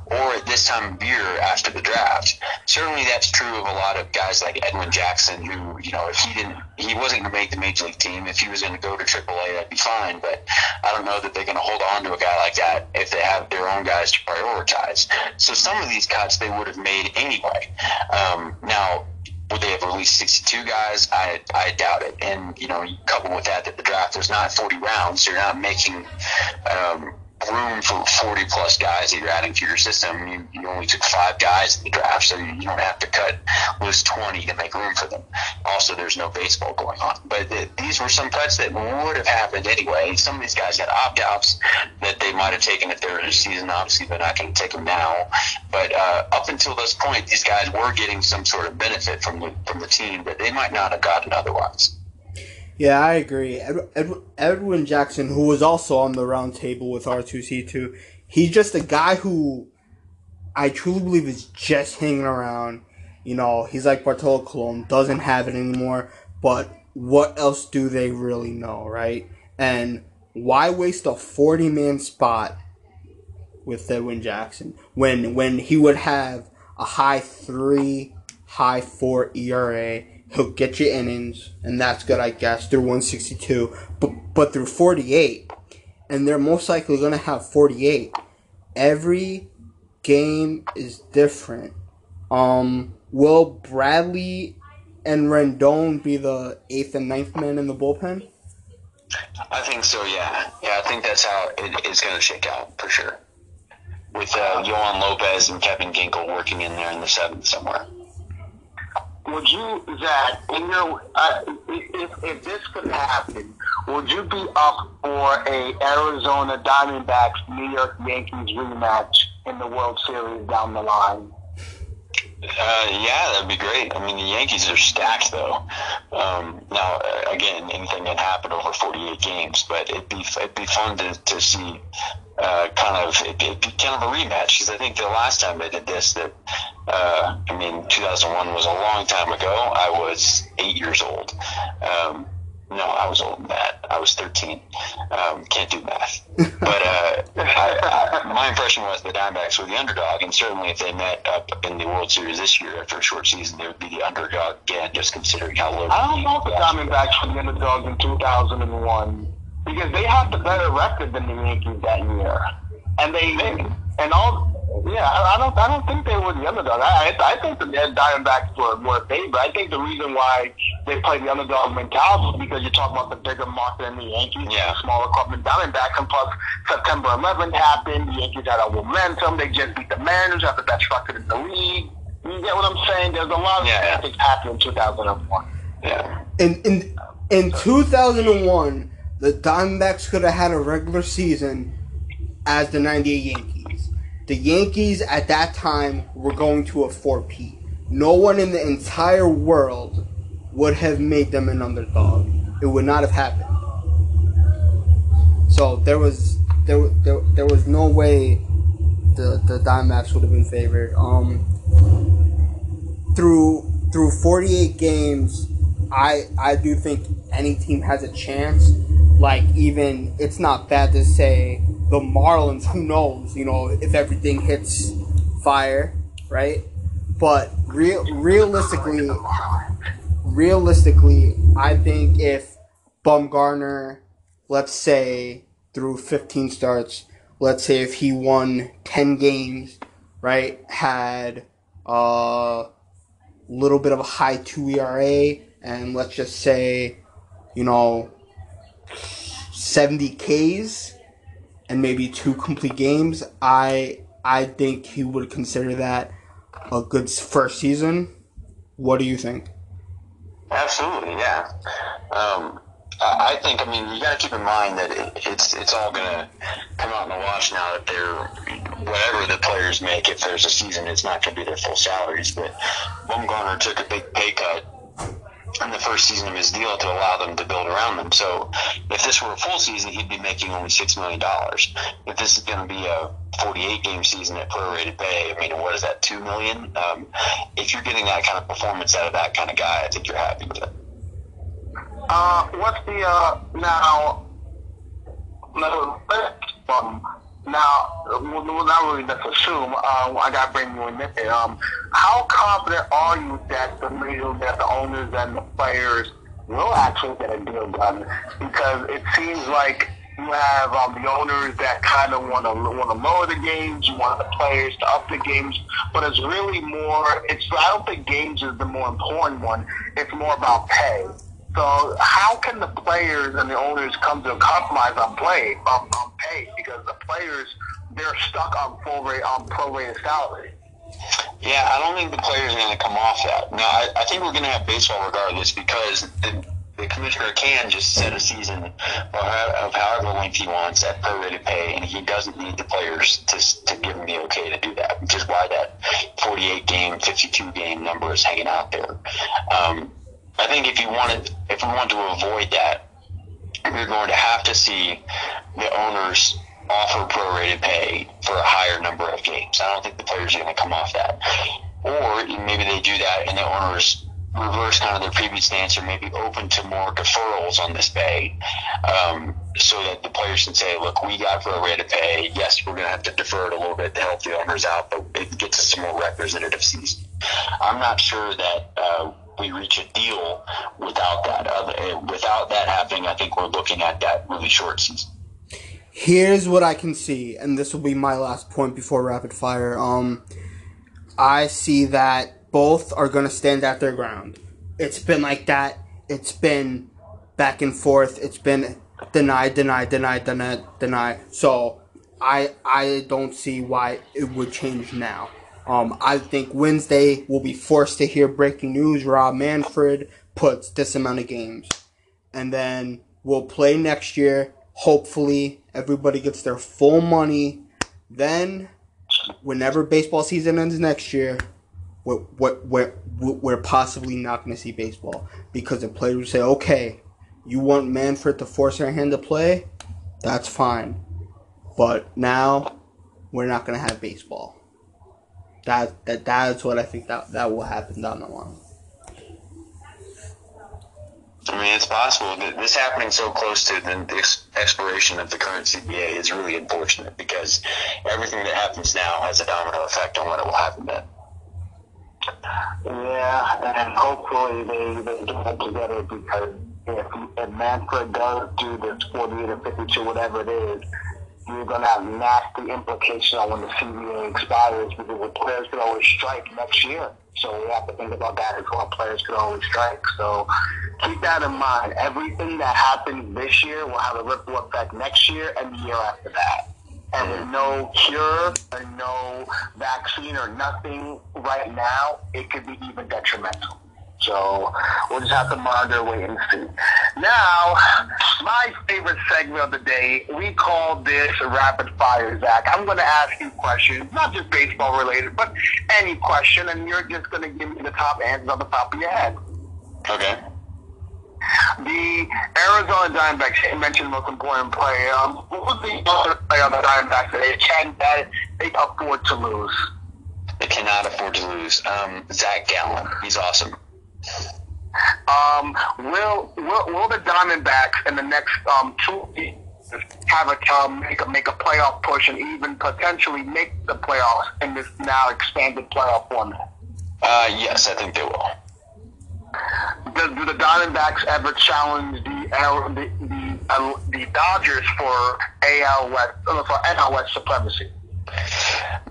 or at this time of year after the draft. Certainly, that's true of a lot of guys like Edwin Jackson, who, you know, if he didn't, he wasn't going to make the major league team. If he was going to go to AAA, that'd be fine. But I don't know that they're going to hold on to a guy like that if they have their own guys to prioritize. So some of these cuts they would have made anyway. Um, now, would they have released 62 guys? I, I doubt it. And, you know, coupled with that that the draft was not 40 rounds, you're not making um, room for 40 plus guys that you're adding to your system. You, you only took five guys in the draft, so you, don't have to cut list 20 to make room for them. Also, there's no baseball going on. But the, these were some cuts that would have happened anyway. Some of these guys had opt outs that they might have taken if they were in season. Obviously, they're not going to take them now. But uh, up until this point, these guys were getting some sort of benefit from the, from the team that they might not have gotten otherwise. Yeah, I agree. Ed, Ed, Edwin Jackson, who was also on the round table with R2C2, he's just a guy who I truly believe is just hanging around. You know, he's like Bartolo Colon, doesn't have it anymore, but what else do they really know, right? And why waste a 40 man spot with Edwin Jackson when when he would have a high 3, high 4 ERA he'll get you innings, and that's good, I guess, through 162. But but through 48, and they're most likely going to have 48. Every game is different. Um, will Bradley and Rondón be the eighth and ninth men in the bullpen? I think so. Yeah, yeah. I think that's how it is going to shake out for sure. With uh, Yoan Lopez and Kevin Ginkel working in there in the seventh somewhere would you, that in your, uh, if, if this could happen, would you be up for a Arizona Diamondbacks New York Yankees rematch in the World Series down the line? Uh, yeah, that'd be great. I mean, the Yankees are stacked, though. Um, now, uh, again, anything can happen over 48 games, but it'd be it'd be fun to, to see uh, kind of it'd it'd kind of a rematch because I think the last time they did this, that uh, I mean, 2001 was a long time ago. I was eight years old. Um, no, I was older than that. I was 13. Um, can't do math. (laughs) But uh, I, I, my impression was the Diamondbacks were the underdog, and certainly if they met up in the World Series this year after a short season, they would be the underdog again, just considering how low. I don't know if the Diamondbacks were the underdogs in 2001 because they had the better record than the Yankees that year, and they and all yeah, I, I don't. I don't think they were the underdog. I, I, I think the Diamondbacks were more favored. I think the reason why they play the underdog mentality is because you're talking about the bigger market than the Yankees, yeah. the smaller club than Diamondbacks, and plus September 11th happened. The Yankees had a momentum. They just beat the Mariners, have the best record in the league. You get what I'm saying? There's a lot of yeah. things happened in 2001. Yeah. In in in 2001, the Diamondbacks could have had a regular season as the '98 Yankees The Yankees at that time were going to a four-peat. No one in the entire world would have made them an underdog. It would not have happened. So there was there there, there was no way the the Diamondbacks would have been favored. Um, through through 48 games, I I do think any team has a chance. Like even it's not bad to say the Marlins. Who knows? You know if everything hits fire, right? But real realistically, realistically, I think if Bumgarner, let's say through 15 starts, let's say if he won 10 games, right, had a little bit of a high 2 ERA, and let's just say, you know, 70 Ks and maybe two complete games, I I think he would consider that a good first season. What do you think? Absolutely, yeah. Um, I think. I mean, you got to keep in mind that it, it's it's all to come out in the wash now that they're whatever the players make. If there's a season, it's not to be their full salaries. But Bumgarner took a big pay cut first season of his deal to allow them to build around them. So if this were a full season, he'd be making only six million dollars. If this is going to be a 48 game season at prorated pay, I mean, what is that? Two million. Um, if you're getting that kind of performance out of that kind of guy, I think you're happy with it. Uh, what's the uh now? No, now, not really. Let's assume. Uh, I got to bring you in there. Um, how confident are you that the that the owners and the players will actually get a deal done? Because it seems like you have um, the owners that kind of want to want to lower the games. You want the players to up the games, but it's really more. It's I don't think games is the more important one. It's more about pay. So how can the players and the owners come to a compromise on play on, on pay? Because the players they're stuck on full rate on prorated salary. Yeah, I don't think the players are going to come off that. No, I, I think we're going to have baseball regardless because the, the commissioner can just set a season of however length he wants at prorated pay, and he doesn't need the players to, to give him the okay to do that, which is why that 48 game, 52 game number is hanging out there. Um, I think if you wanted, if we want to avoid that, we're going to have to see the owners offer prorated pay for a higher number of games. I don't think the players are going to come off that. Or maybe they do that and the owners reverse kind of their previous stance or maybe open to more deferrals on this pay um, so that the players can say, look, we got prorated pay. Yes, we're going to have to defer it a little bit to help the owners out, but it gets us a more representative season. I'm not sure that uh, we reach a deal without that. Uh, without that happening, I think we're looking at that really short season. Here's what I can see, and this will be my last point before rapid fire. Um, I see that both are going to stand at their ground. It's been like that. It's been back and forth. It's been deny, deny, deny, deny, deny. So I I don't see why it would change now. Um, I think Wednesday we'll be forced to hear breaking news. Rob Manfred puts this amount of games, and then we'll play next year. Hopefully, everybody gets their full money. Then, whenever baseball season ends next year, we're, we're, we're possibly not going to see baseball because the players say, okay, you want Manfred to force our hand to play? That's fine. But now, we're not going to have baseball. That that that's what I think that that will happen down the line. I mean, it's possible. This happening so close to the expiration of the current CBA is really unfortunate because everything that happens now has a domino effect on what it will happen then. Yeah, and hopefully they, they get it together because if, if Manfred does do this 48 or 52, whatever it is, you're going to have nasty implications on when the CBA expires because the players could always strike next year. So we have to think about that as well. Players could always strike. So keep that in mind. Everything that happens this year will have a ripple effect next year and the year after that. And with no cure and no vaccine or nothing right now, it could be even detrimental. So we'll just have to monitor, wait, and see. Now, my favorite segment of the day, we call this rapid fire, Zach. I'm going to ask you questions, not just baseball related, but any question, and you're just going to give me the top answers on the top of your head. Okay. The Arizona Diamondbacks, you mentioned the most important player. Um, who was the other player on the Diamondbacks that they can that they afford to lose? They cannot afford to lose. Um, Zac Gallen. He's awesome. Um, will, will will the Diamondbacks in the next um, two years have a um, make a make a playoff push and even potentially make the playoffs in this now expanded playoff format? Uh, yes, I think they will. Do, do the Diamondbacks ever challenge the L, the the, uh, the Dodgers for AL West uh, for NL West supremacy?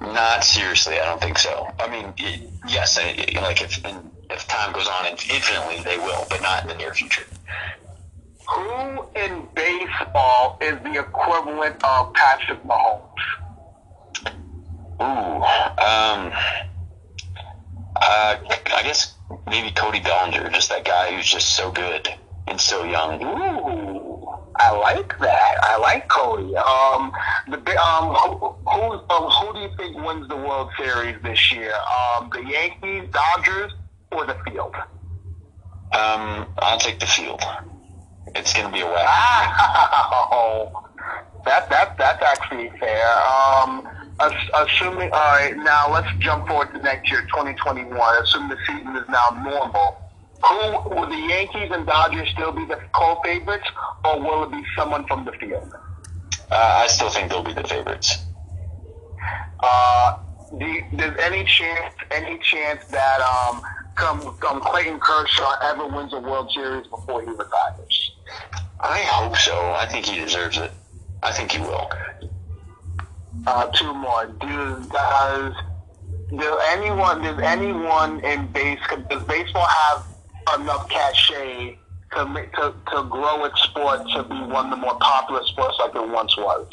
Not seriously, I don't think so. I mean, yes, I, like if if time goes on infinitely, they will, but not in the near future. Who in baseball is the equivalent of Patrick Mahomes? Ooh, um, uh, I guess maybe Cody Bellinger, just that guy who's just so good and so young. Ooh, I like that. I like Cody. Um, the um, who, who, um, who do you think wins the World Series this year? Um, the Yankees, Dodgers, or the field? Um, I'll take the field. It's gonna be a whack. (laughs) Wow, that that that's actually fair. Um, assuming all right, now let's jump forward to next year, 2021. Assuming the season is now normal. Who will the Yankees and Dodgers still be the co-favorites, or will it be someone from the field? Uh, I still think they'll be the favorites. Uh, do, there's any chance, any chance that um, come, um, Clayton Kershaw ever wins a World Series before he retires? I hope so. I think he deserves it. I think he will. Uh, two more. Do does do anyone does anyone in base does baseball have enough cachet to make, to to grow its sport to be one of the more popular sports like it once was?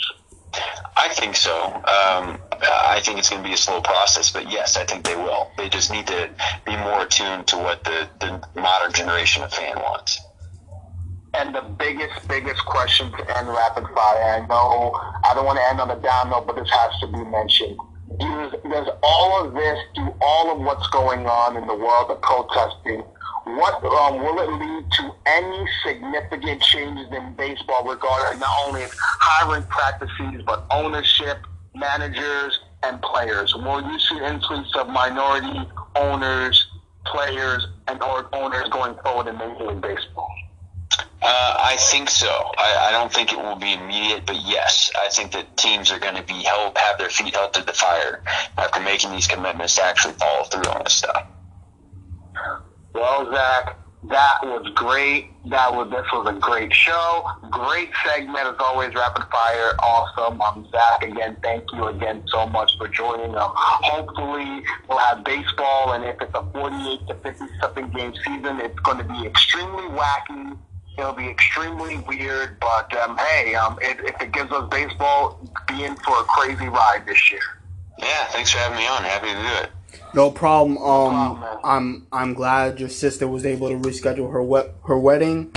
I think so. Um, I think it's going to be a slow process, but yes, I think they will. They just need to be more attuned to what the, the modern generation of fan wants. And the biggest, biggest question to end rapid fire. I know I don't want to end on a down note, but this has to be mentioned. Does, does all of this, do all of what's going on in the world of protesting, what um, will it lead to any significant changes in baseball regarding not only hiring practices but ownership, managers, and players? Will you see an increase of minority owners, players, and or owners going forward in Major League Baseball? Uh, I think so. I, I don't think it will be immediate, but yes, I think that teams are going to be held, have their feet held to the fire after making these commitments to actually follow through on this stuff. Well, Zach, that was great. That was this was a great show. Great segment as always. Rapid fire, awesome. I'm Zach again. Thank you again so much for joining. Um, hopefully we'll have baseball, and if it's a 48 to 50 something game season, it's going to be extremely wacky. It'll be extremely weird, but um, hey, um, it, if it gives us baseball, be in for a crazy ride this year. Yeah, thanks for having me on. Happy to do it. No problem. Um, man. I'm I'm glad your sister was able to reschedule her we- her wedding.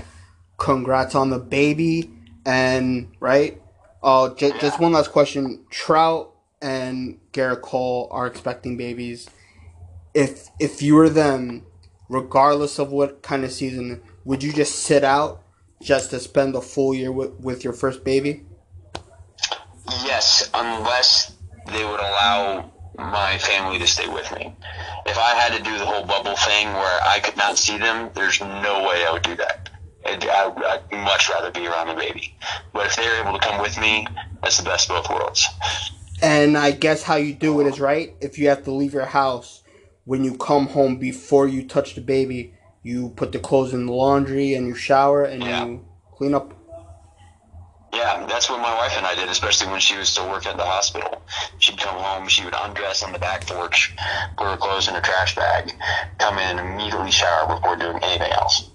Congrats on the baby. And right, uh, j- just one last question. Trout and Gerrit Cole are expecting babies. If if you were them, regardless of what kind of season, would you just sit out just to spend the full year with, with your first baby? Yes, unless they would allow my family to stay with me. If I had to do the whole bubble thing where I could not see them, there's no way I would do that. I'd, I- I'd much rather be around the baby. But if they're able to come with me, that's the best of both worlds. And I guess how you do it is right. If you have to leave your house, when you come home before you touch the baby, you put the clothes in the laundry and you shower and Yeah. you clean up. Yeah, that's what my wife and I did, especially when she was still working at the hospital. She'd come home, she would undress on the back porch, put her clothes in a trash bag, come in and immediately shower before doing anything else.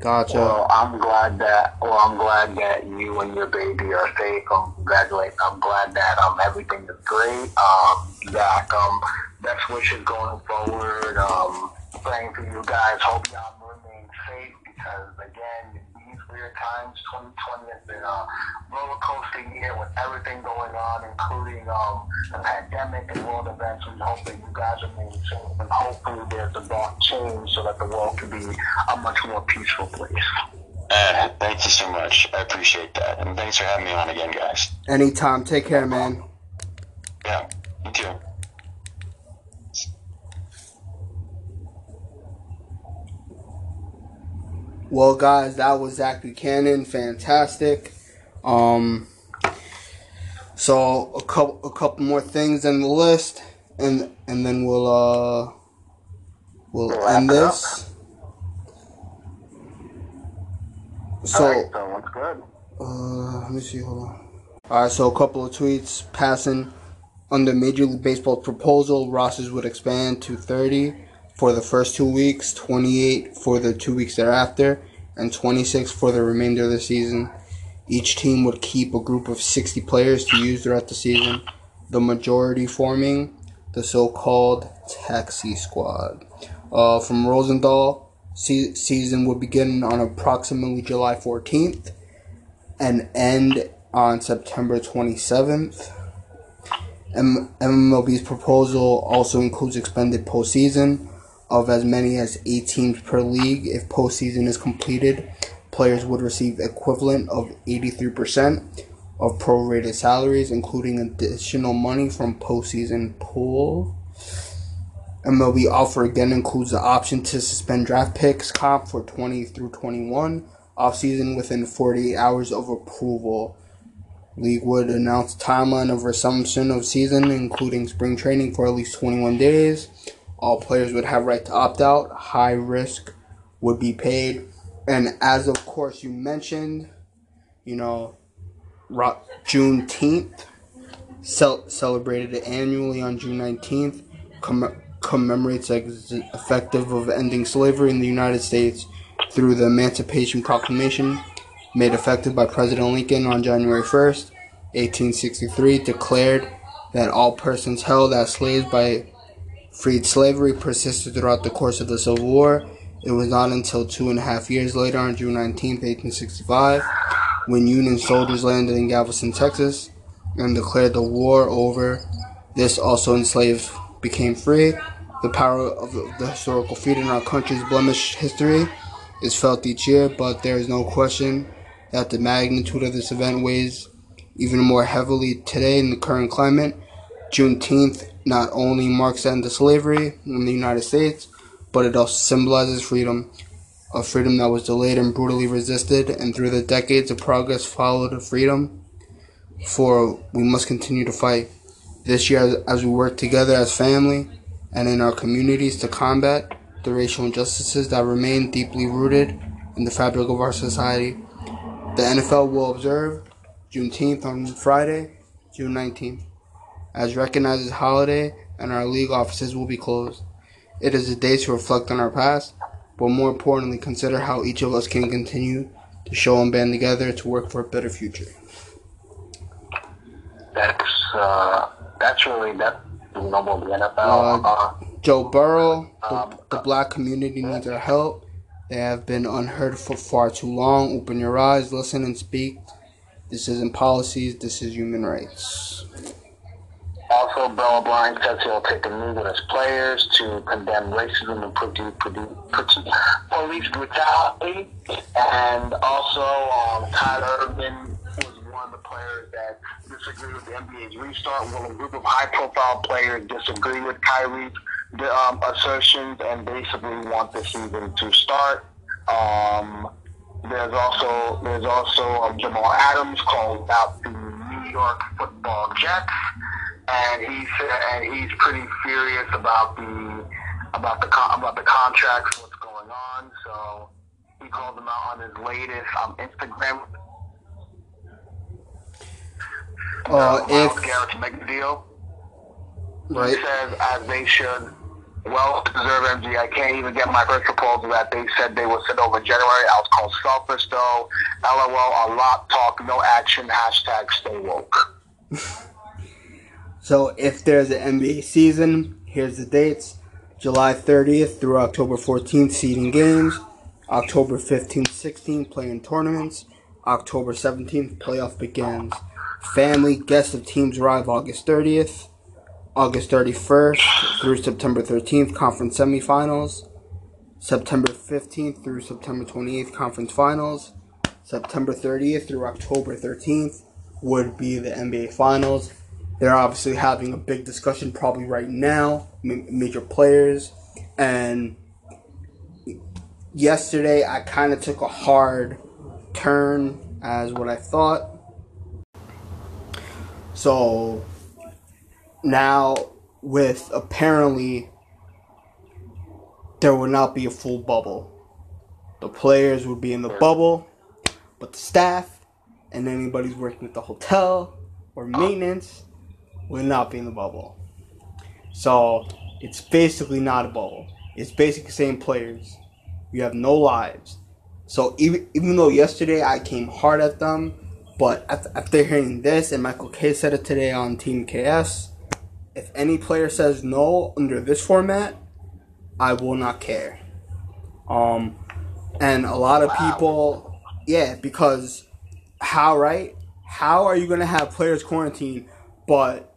Gotcha. Well, I'm glad that. Well, I'm glad that you and your baby are safe. Um, congratulations. I'm glad that um everything is great. Um, Zach, um, best wishes going forward. Um, praying for you guys. Hope y'all remain safe because again, weird times, 2020 has been a roller coaster year with everything going on, including um, the pandemic and world events. We hope that you guys remain safe and hopefully there's a dark change so that the world can be a much more peaceful place. Uh, thank you so much. I appreciate that. And thanks for having me on again, guys. Anytime. Take care, man. Yeah, you too. Well, guys, that was Zach Buchanan. Fantastic. Um, so a couple, a couple more things in the list, and and then we'll uh, we'll Wrap end this. So. right, good? Uh, let me see. Hold on. All right, so a couple of tweets passing under Major League Baseball's proposal. Rosters would expand to 30 for the first two weeks, 28 for the two weeks thereafter, and 26 for the remainder of the season. Each team would keep a group of 60 players to use throughout the season, the majority forming the so-called taxi squad. Uh, from Rosenthal, se- season would begin on approximately July 14th and end on September 27th. M- MLB's proposal also includes expanded postseason of as many as eight teams per league. If postseason is completed, players would receive equivalent of 83% of prorated salaries, including additional money from postseason pool. MLB offer again includes the option to suspend draft picks comp for 20 through 21 offseason within 48 hours of approval. League would announce timeline of resumption of season, including spring training for at least 21 days. All players would have right to opt out. High risk would be paid. And as of course you mentioned, you know, Juneteenth, cel- celebrated annually on June 19th, comm- commemorates ex- effective of ending slavery in the United States through the Emancipation Proclamation made effective by President Lincoln on January 1st, 1863, declared that all persons held as slaves by freed slavery persisted throughout the course of the Civil War. It was not until two and a half years later, on June 19th, 1865, when Union soldiers landed in Galveston, Texas, and declared the war over. This also enslaved became free. The power of the historical feat in our country's blemished history is felt each year, but there is no question that the magnitude of this event weighs even more heavily today in the current climate. Juneteenth not only marks the end of slavery in the United States, but it also symbolizes freedom. A freedom that was delayed and brutally resisted, and through the decades of progress followed freedom. For we must continue to fight this year as, as we work together as family and in our communities to combat the racial injustices that remain deeply rooted in the fabric of our society. The NFL will observe Juneteenth on Friday, June 19th, as recognized as holiday, and our league offices will be closed. It is a day to reflect on our past, but more importantly, consider how each of us can continue to show and band together to work for a better future. That's uh, that's really number of the NFL. Uh, Uh, Joe Burrow, the, Um, the black community needs our help. They have been unheard for far too long. Open your eyes, listen, and speak. This isn't policies, this is human rights. Also, Bill O'Brien says he'll take a knee with his players to condemn racism and produ- police brutality. And also, um, Tyler Urban was one of the players that disagreed with the NBA's restart. Well, a group of high-profile players disagree with Kyrie's the, um, assertions and basically want the season to start. Um, there's also there's also um, Jamal Adams called out the New York Football Jets, and he said and he's pretty furious about the about the about the contracts, what's going on. So he called them out on his latest um, Instagram. Uh, Miles if, Garrett to make the deal. right, He says, as they should, well deserve MG. I can't even get my first proposal that they said they would send over January. I was called selfish though. LOL, a lot talk, no action. Hashtag stay woke. (laughs) so if there's an NBA season, here's the dates July 30th through October 14th, seeding games. October 15th, 16th, playing tournaments. October 17th, playoff begins. Family guests of teams arrive August 30th. August 31st through September 13th, conference semifinals. September 15th through September 28th, conference finals. September 30th through October 13th would be the NBA finals. They're obviously having a big discussion probably right now, major players. And yesterday I kind of took a hard turn as what I thought. So now with apparently there would not be a full bubble. The players would be in the bubble, but the staff and anybody's working at the hotel or maintenance would not be in the bubble. So it's basically not a bubble. It's basically same players. You have no lives. So even even though yesterday I came hard at them, but after hearing this and Michael Kay said it today on TMKS, if any player says no under this format, I will not care. Um, and a lot of people, yeah, because how right? How are you gonna have players quarantine, but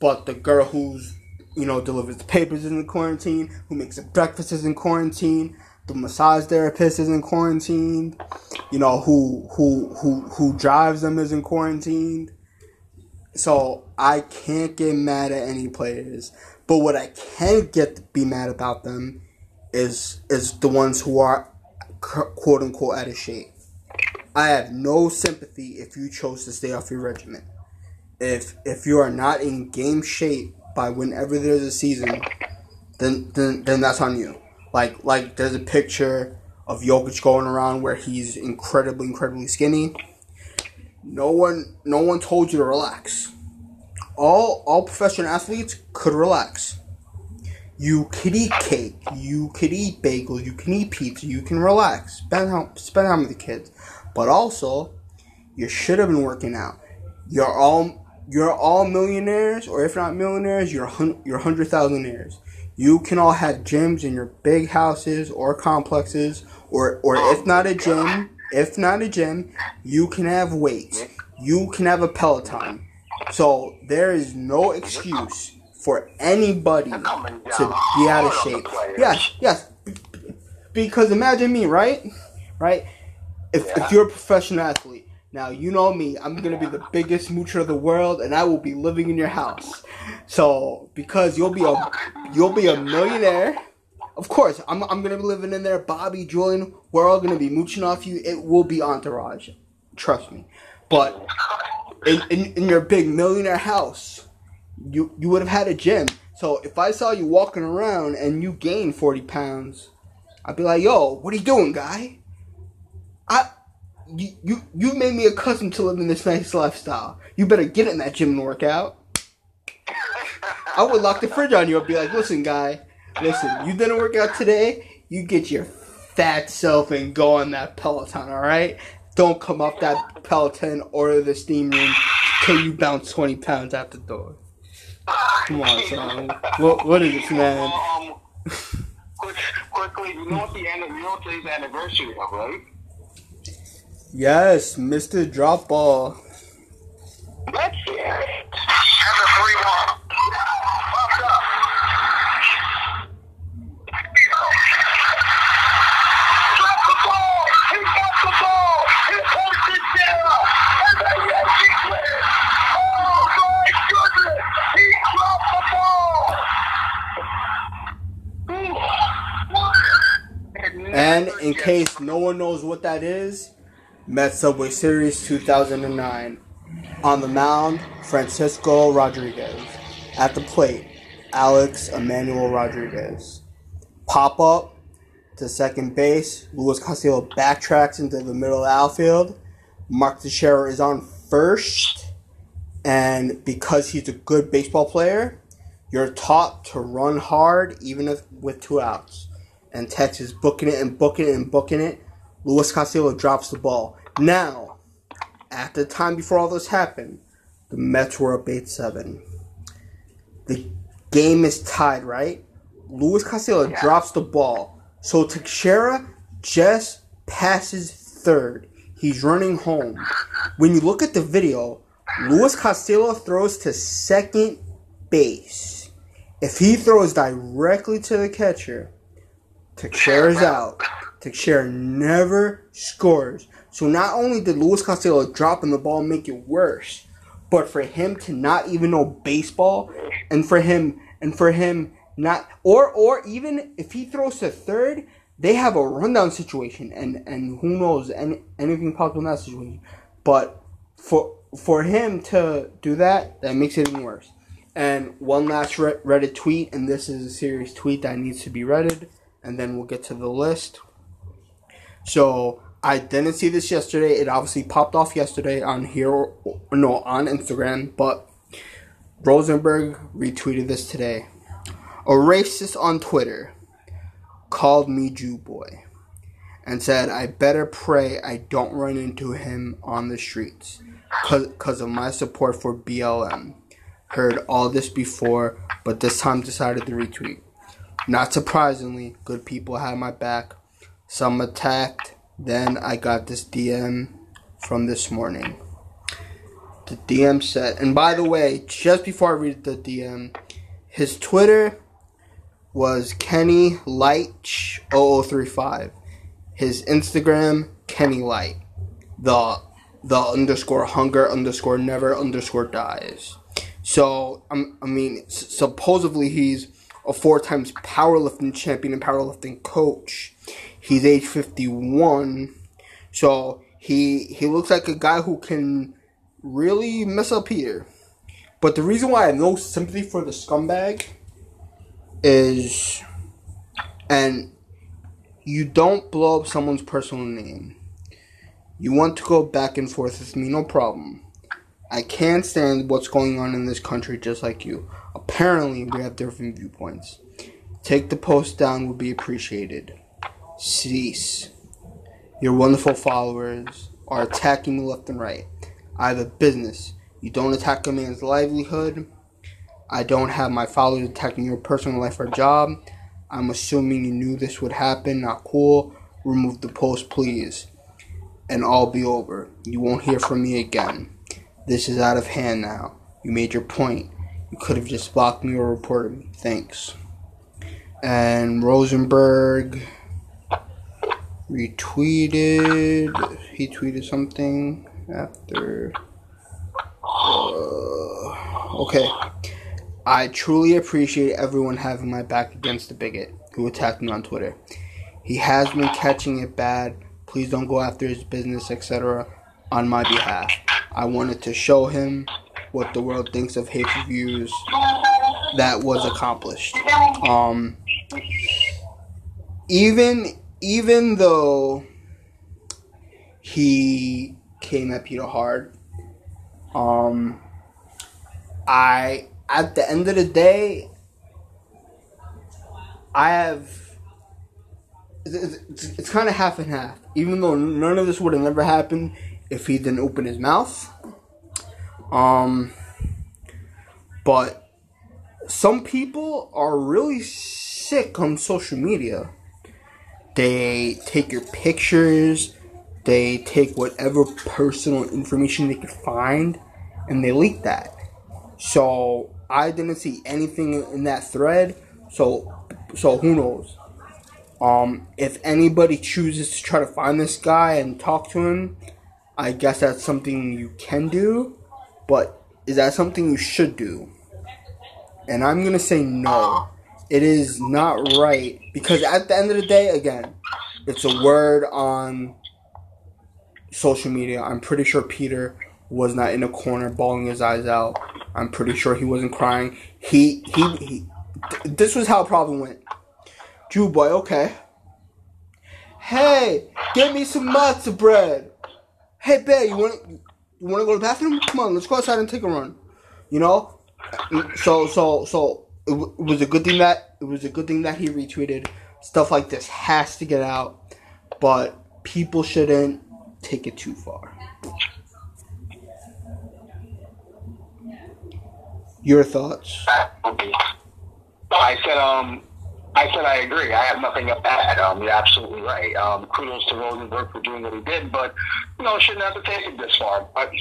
but the girl who's you know delivers the papers is in quarantine, who makes the breakfast is in quarantine, the massage therapist is in quarantine, you know who who who who drives them is in quarantine. So I can't get mad at any players, but what I can get be mad about them is is the ones who are quote unquote out of shape. I have no sympathy if you chose to stay off your regimen. If if you are not in game shape by whenever there's a season, then then then that's on you. Like like there's a picture of Jokic going around where he's incredibly incredibly skinny. No one no one told you to relax. All all professional athletes could relax. You could eat cake, you could eat bagels, you can eat pizza, you can relax. Spend how spend time with the kids. But also, you should have been working out. You're all you're all millionaires, or if not millionaires, you're hun- you're hundred thousandaires. You can all have gyms in your big houses or complexes, or or if not a gym, if not a gym, you can have weights. You can have a Peloton. So there is no excuse for anybody to be out of shape. Yes, yes. Because imagine me, right? Right? if, yeah. if you're a professional athlete, now you know me, I'm gonna be the biggest moocher of the world, and I will be living in your house. So because you'll be a you'll be a millionaire. Of course, I'm, I'm gonna be living in there. Bobby, Julian, we're all gonna be mooching off you. It will be entourage, trust me. But in, in, in your big millionaire house, you you would have had a gym. So if I saw you walking around and you gained forty pounds, I'd be like, "Yo, what are you doing, guy?" I you, you you made me accustomed to living this nice lifestyle. You better get in that gym and work out. I would lock the fridge on you and be like, listen, guy, listen, you didn't work out today, you get your fat self and go on that Peloton, alright? Don't come off that Peloton or the steam room till you bounce 20 pounds out the door. Come on, son. What, what is this, man? Um, quickly, you know what the you know what today's anniversary of, right? Yes, Mr. Drop Ball. Let's hear it. And the 3 1. And in case no one knows what that is, Met Subway Series 2009. On the mound, Francisco Rodriguez. At the plate, Alex Emmanuel Rodriguez. Pop up to second base. Luis Castillo backtracks into the middle of the outfield. Mark Teixeira is on first. And because he's a good baseball player, you're taught to run hard even if with two outs. And Texas booking it and booking it and booking it Luis Castillo drops the ball. Now, at the time before all this happened, the Mets were up 8 7. The game is tied, right? Luis Castillo Yeah. drops the ball. So Teixeira just passes third. He's running home. When you look at the video, Luis Castillo throws to second base. If he throws directly to the catcher, Teixeira's out. Teixeira never scores. So not only did Luis Castillo dropping the ball make it worse, but for him to not even know baseball, and for him and for him not or or even if he throws to third, they have a rundown situation, and and who knows any, anything possible in that situation. But for for him to do that, that makes it even worse. And one last Re- Reddit tweet, and this is a serious tweet that needs to be redded, and then we'll get to the list. So I didn't see this yesterday. It obviously popped off yesterday on here, no, on Instagram. But Rosenberg retweeted this today. A racist on Twitter called me Jew boy and said, "I better pray I don't run into him on the streets because of my support for BLM." Heard all this before, but this time decided to retweet. Not surprisingly, good people had my back. Some attacked. Then I got this DM from this morning. The DM said, and by the way, just before I read the DM, his Twitter was Kenny Light 0035. His Instagram, Kenny Light. The the underscore hunger underscore never underscore dies. So um, I mean, supposedly he's a four times powerlifting champion and powerlifting coach. He's age fifty one, so he he looks like a guy who can really mess up here. But the reason why I have no sympathy for the scumbag is, and you don't blow up someone's personal name. You want to go back and forth with me, no problem. I can't stand what's going on in this country just like you. Apparently, we have different viewpoints. Take the post down would be appreciated. Cease. Your wonderful followers are attacking me left and right. I have a business. You don't attack a man's livelihood. I don't have my followers attacking your personal life or job. I'm assuming you knew this would happen. Not cool. Remove the post, please. And all be over. You won't hear from me again. This is out of hand now. You made your point. You could have just blocked me or reported me. Thanks. And Rosenberg retweeted. He tweeted something after. Uh, okay. I truly appreciate everyone having my back against the bigot who attacked me on Twitter. He has been catching it bad. Please don't go after his business, etc. on my behalf. I wanted to show him what the world thinks of hate reviews. That was accomplished. Um, even even though he came at Peter hard, um, I at the end of the day, I have. It's, it's, it's kind of half and half. Even though none of this would have never happened if he didn't open his mouth. Um, but some people are really sick on social media. They take your pictures, they take whatever personal information they could find, and they leak that. So I didn't see anything in that thread. So so who knows? Um, if anybody chooses to try to find this guy and talk to him, I guess that's something you can do. But is that something you should do? And I'm gonna say no. It is not right because at the end of the day, again, it's a word on social media. I'm pretty sure Peter was not in a corner bawling his eyes out. I'm pretty sure he wasn't crying. He he, he th- this was how it probably went. Jew boy, okay. Hey, get me some matzo bread. Hey, babe, you want you want to go to the bathroom? Come on, let's go outside and take a run. You know, so so so it, it was a good thing that it was a good thing that he retweeted. Stuff like this has to get out, but people shouldn't take it too far. Your thoughts? I said, um, I said I agree. I have nothing to add. Um, you're absolutely right. Um, kudos to Rosenberg for doing what he did, but you know, shouldn't have to take it this far. But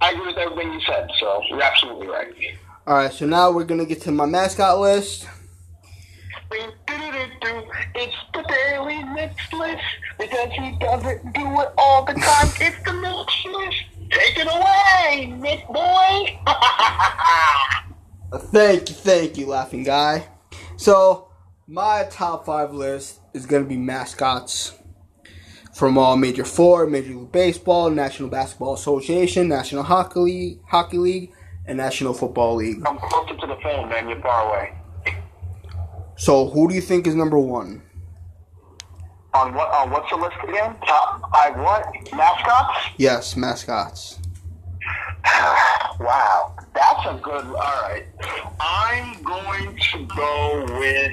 I agree with everything you said, so you're absolutely right. All right, so now we're gonna get to my mascot list. It's the daily mix list because he doesn't do it all the time. It's the mix list. Take it away, Nick boy. (laughs) Thank you, thank you, laughing guy. So my top five list is gonna be mascots from all major four, Major League Baseball, National Basketball Association, National Hockey League, Hockey League, and National Football League. I'm closer to the phone, man. You're far away. So who do you think is number one? On what? On what's the list again? Top five what? Mascots? Yes, mascots. (sighs) wow, that's a good. All right, I'm going to go with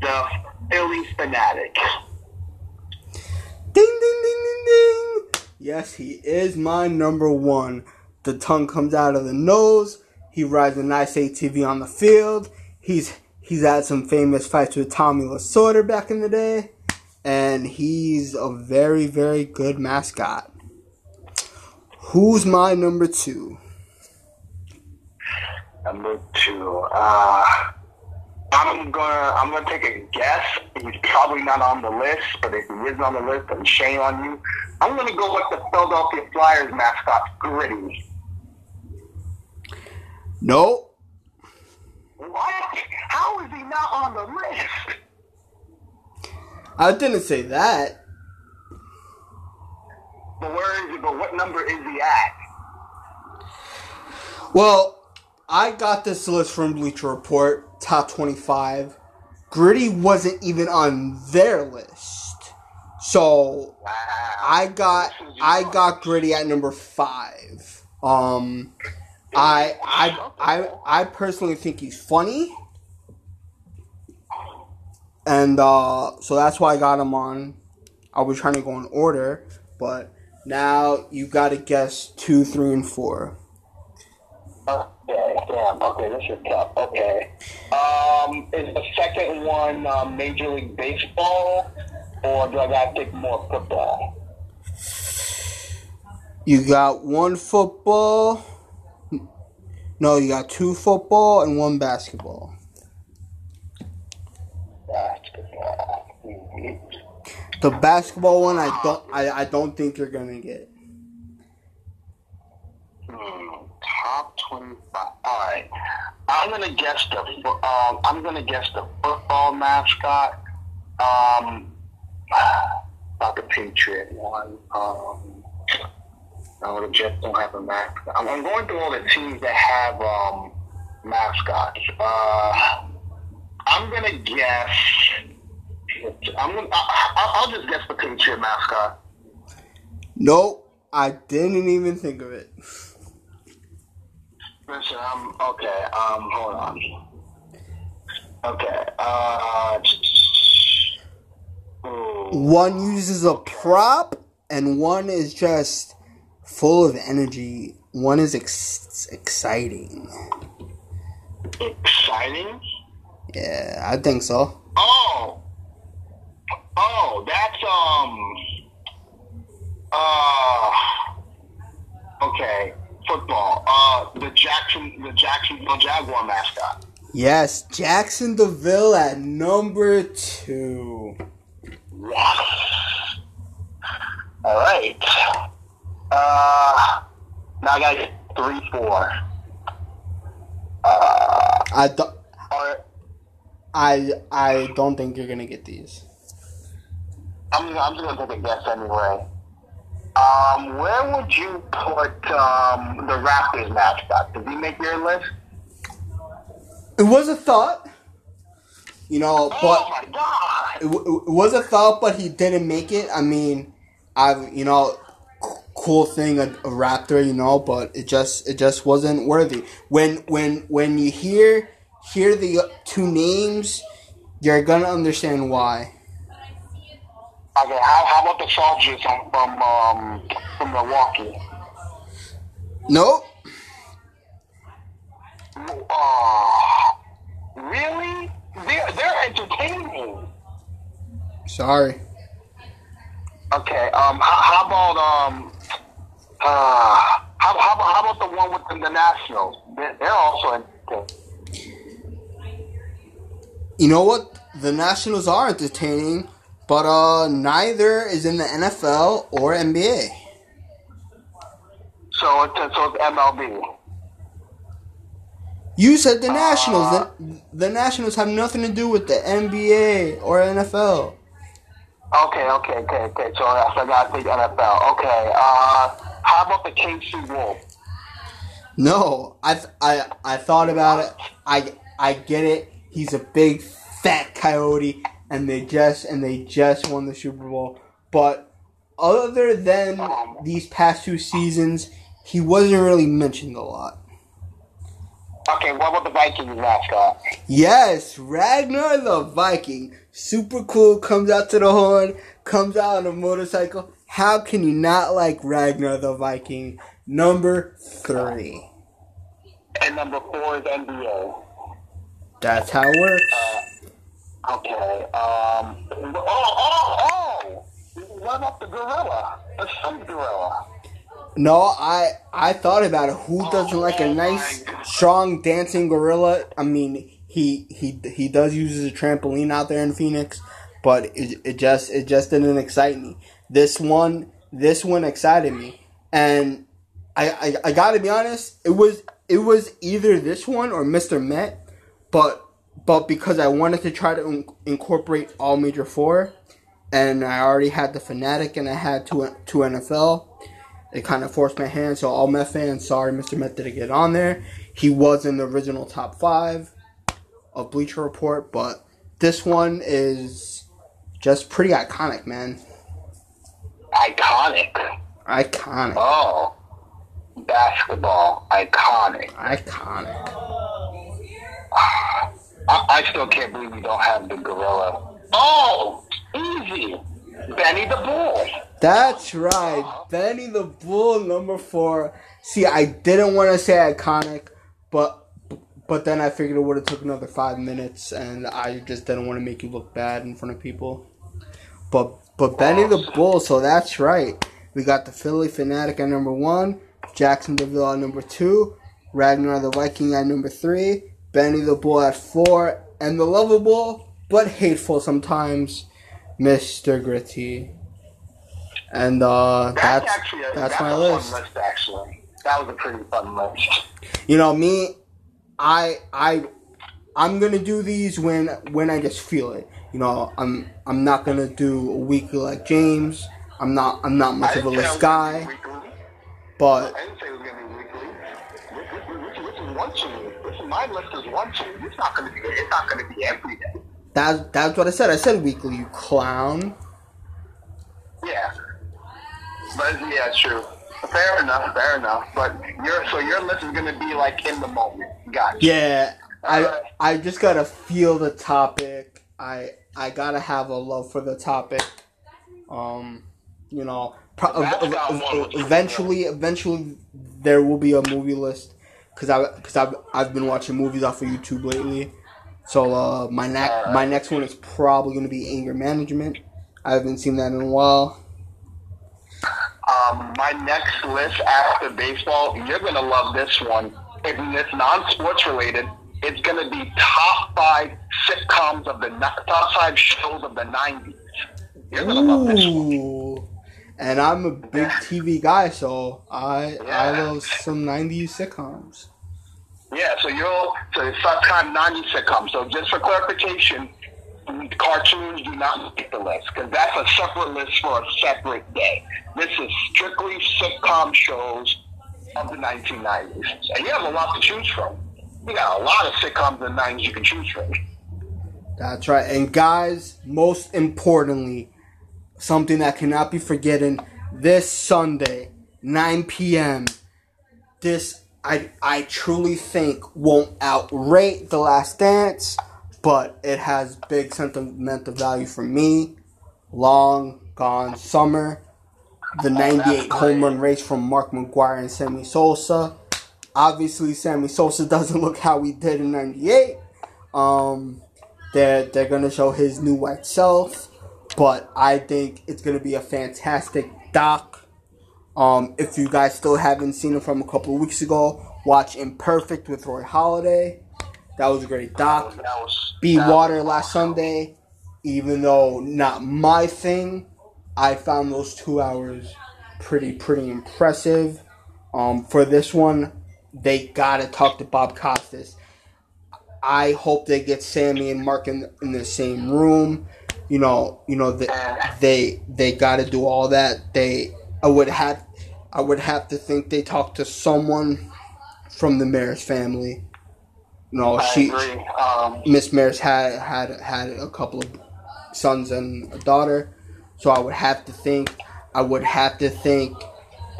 the Phillies Phanatic. Ding ding ding ding ding. Yes, he is my number one. The tongue comes out of the nose. He rides a nice ATV on the field. He's he's had some famous fights with Tommy Lasorda back in the day, and he's a very very good mascot. Who's my number two? Number two. Uh, I'm gonna I'm gonna take a guess. He's probably not on the list, but if he is on the list, then shame on you. I'm gonna go with the Philadelphia Flyers mascot, Gritty. No. What? How is he not on the list? I didn't say that. But where is he? But what number is he at? Well, I got this list from Bleacher Report, top 25. Gritty wasn't even on their list. So Wow. I got I got Gritty at number 5. Um I I I I personally think he's funny. And uh so that's why I got him on. I was trying to go in order, but now you got to guess 2, 3 and 4. Okay, damn. Okay, this is tough. Okay. Um, is the second one um, Major League Baseball, or do I gotta think more football? You got one football. No, you got two football and one basketball. Basketball. The basketball one, I don't, I, I don't think you're gonna get. 25. All right. I'm gonna guess the. Um, I'm gonna guess the football mascot. Um, not the Patriot one. Um, no, the Jets don't have a mascot. I'm going through all the teams that have um, mascots. Uh, I'm gonna guess. I'm gonna. I, will just guess the Patriot mascot. Nope, I didn't even think of it. Listen, um, okay, um, hold on. Okay, uh, One uses a prop, and one is just full of energy. One is ex- exciting. exciting. Yeah, I think so. Oh, oh, that's, um, uh, okay, football. Uh, the Jackson, the Jacksonville Jaguar mascot. Yes, Jaxson de Ville at number two. Yes. All right. Uh, now I got three, four. Uh, I don't. right. I I don't think you're gonna get these. I'm, I'm just gonna take a guess anyway. Um, where would you put um, the Raptors mascot? Did he make your list? It was a thought, you know, oh but my god! it, w- it was a thought, but he didn't make it. I mean, I you know, c- cool thing a, a Raptor, you know, but it just it just wasn't worthy. When when when you hear hear the two names, you're gonna understand why. Okay, how, how about the Soldiers from from, um, from Milwaukee? Nope. Uh, really? They're they're entertaining. Sorry. Okay. Um. How, how about um. Uh. How, how, about, how about the one with the, the Nationals? They're, they're also entertaining. You know what? The Nationals are entertaining, but uh, neither is in the NFL or NBA. So it's so it's MLB. You said the Nationals. The, the Nationals have nothing to do with the NBA or NFL. Okay, okay, okay, okay. So I I gotta take NFL. Okay. Uh, how about the KC Wolves? No, I th- I I thought about it. I I get it. He's a big fat coyote, and they just and they just won the Super Bowl. But other than these past two seasons, he wasn't really mentioned a lot. Okay, what about the Vikings mascot? Yes, Ragnar the Viking, super cool. Comes out to the horn, comes out on a motorcycle. How can you not like Ragnar the Viking? Number three. And number four is NBA. That's how it works. Okay. Um. Oh, oh, oh! What about the gorilla? The sun gorilla. No, I I thought about it. Who doesn't like a nice, strong dancing gorilla? I mean, he he he does use a trampoline out there in Phoenix, but it, it just it just didn't excite me. This one this one excited me, and I, I I gotta be honest. It was it was either this one or Mr. Met, but but because I wanted to try to in- incorporate all major four, and I already had the Phanatic and I had two two NFL it kind of forced my hand. So all Met fans, sorry, Mr. Met didn't get on there. He was in the original top five of Bleacher Report, but this one is just pretty iconic, man. Iconic. Iconic, Oh. Basketball. Iconic. iconic. Ah. I, I still can't believe we don't have the gorilla. Oh, easy. Benny the Bull. That's right, Benny the Bull, number four. See, I didn't want to say iconic, but but then I figured it would have took another five minutes, and I just didn't want to make you look bad in front of people. But but Benny the Bull, so that's right. We got the Phillie Phanatic at number one, Jaxson de Ville at number two, Ragnar the Viking at number three, Benny the Bull at four, and the lovable but hateful sometimes, Mr. Gritty. And uh, That's, that's actually a, that's that's my list. list, actually. That was a pretty fun list. You know me, I I I'm gonna do these when when I just feel it. You know, I'm I'm not gonna do a weekly like James. I'm not I'm not much of a list guy, gonna be weekly. but I didn't say it was going to be weekly. This, this, this, this is once a week. My list is a week. It's not going to be. It's not going to be every day. that's that's what I said. I said weekly, you clown. Yeah. But yeah, true. Fair enough. Fair enough. But your so your list is going to be like in the moment. Gotcha. Yeah, I. I just gotta feel the topic. I I gotta have a love for the topic. Um, you know, pro- ev- ev- one eventually, eventually, there will be a movie list because I because I've I've been watching movies off of YouTube lately. So uh, my next my next one is probably gonna be anger management. I haven't seen that in a while. Um, my next list after baseball, you're going to love this one. If it's non-sports related, it's going to be top five sitcoms of the top five shows of the '90s. You're going to love this one. And I'm a big TV guy, so I I love some '90s sitcoms. Yeah, so you'll so it's of '90s sitcom. So just for clarification, cartoons do not make the list because that's a separate list for a separate day. This is strictly sitcom shows of the 1990s, and you have a lot to choose from. You got a lot of sitcoms in the 90s you can choose from. That's right. And guys, most importantly, something that cannot be forgotten this Sunday, 9 p.m. This I I truly think won't outrate The Last Dance, but it has big sentimental value for me. Long Gone Summer, the 98 home run race from Mark McGwire and Sammy Sosa. Obviously, Sammy Sosa (laughs) doesn't look how he did in 98. Um, they're they're gonna show his new white self, but I think it's gonna be a fantastic doc. Um, if you guys still haven't seen it from a couple of weeks ago, watch Imperfect with Roy Halladay. That was a great doc. Be Water last Sunday, even though not my thing, I found those two hours pretty pretty impressive. Um, for this one, they gotta talk to Bob Costas. I hope they get Sammy and Mark in, in the same room. You know, you know that they they gotta do all that. They I would have I would have to think they talked to someone from the Maris family. You know, I she. Um, Miss Maris had had had a couple of sons and a daughter, so I would have to think I would have to think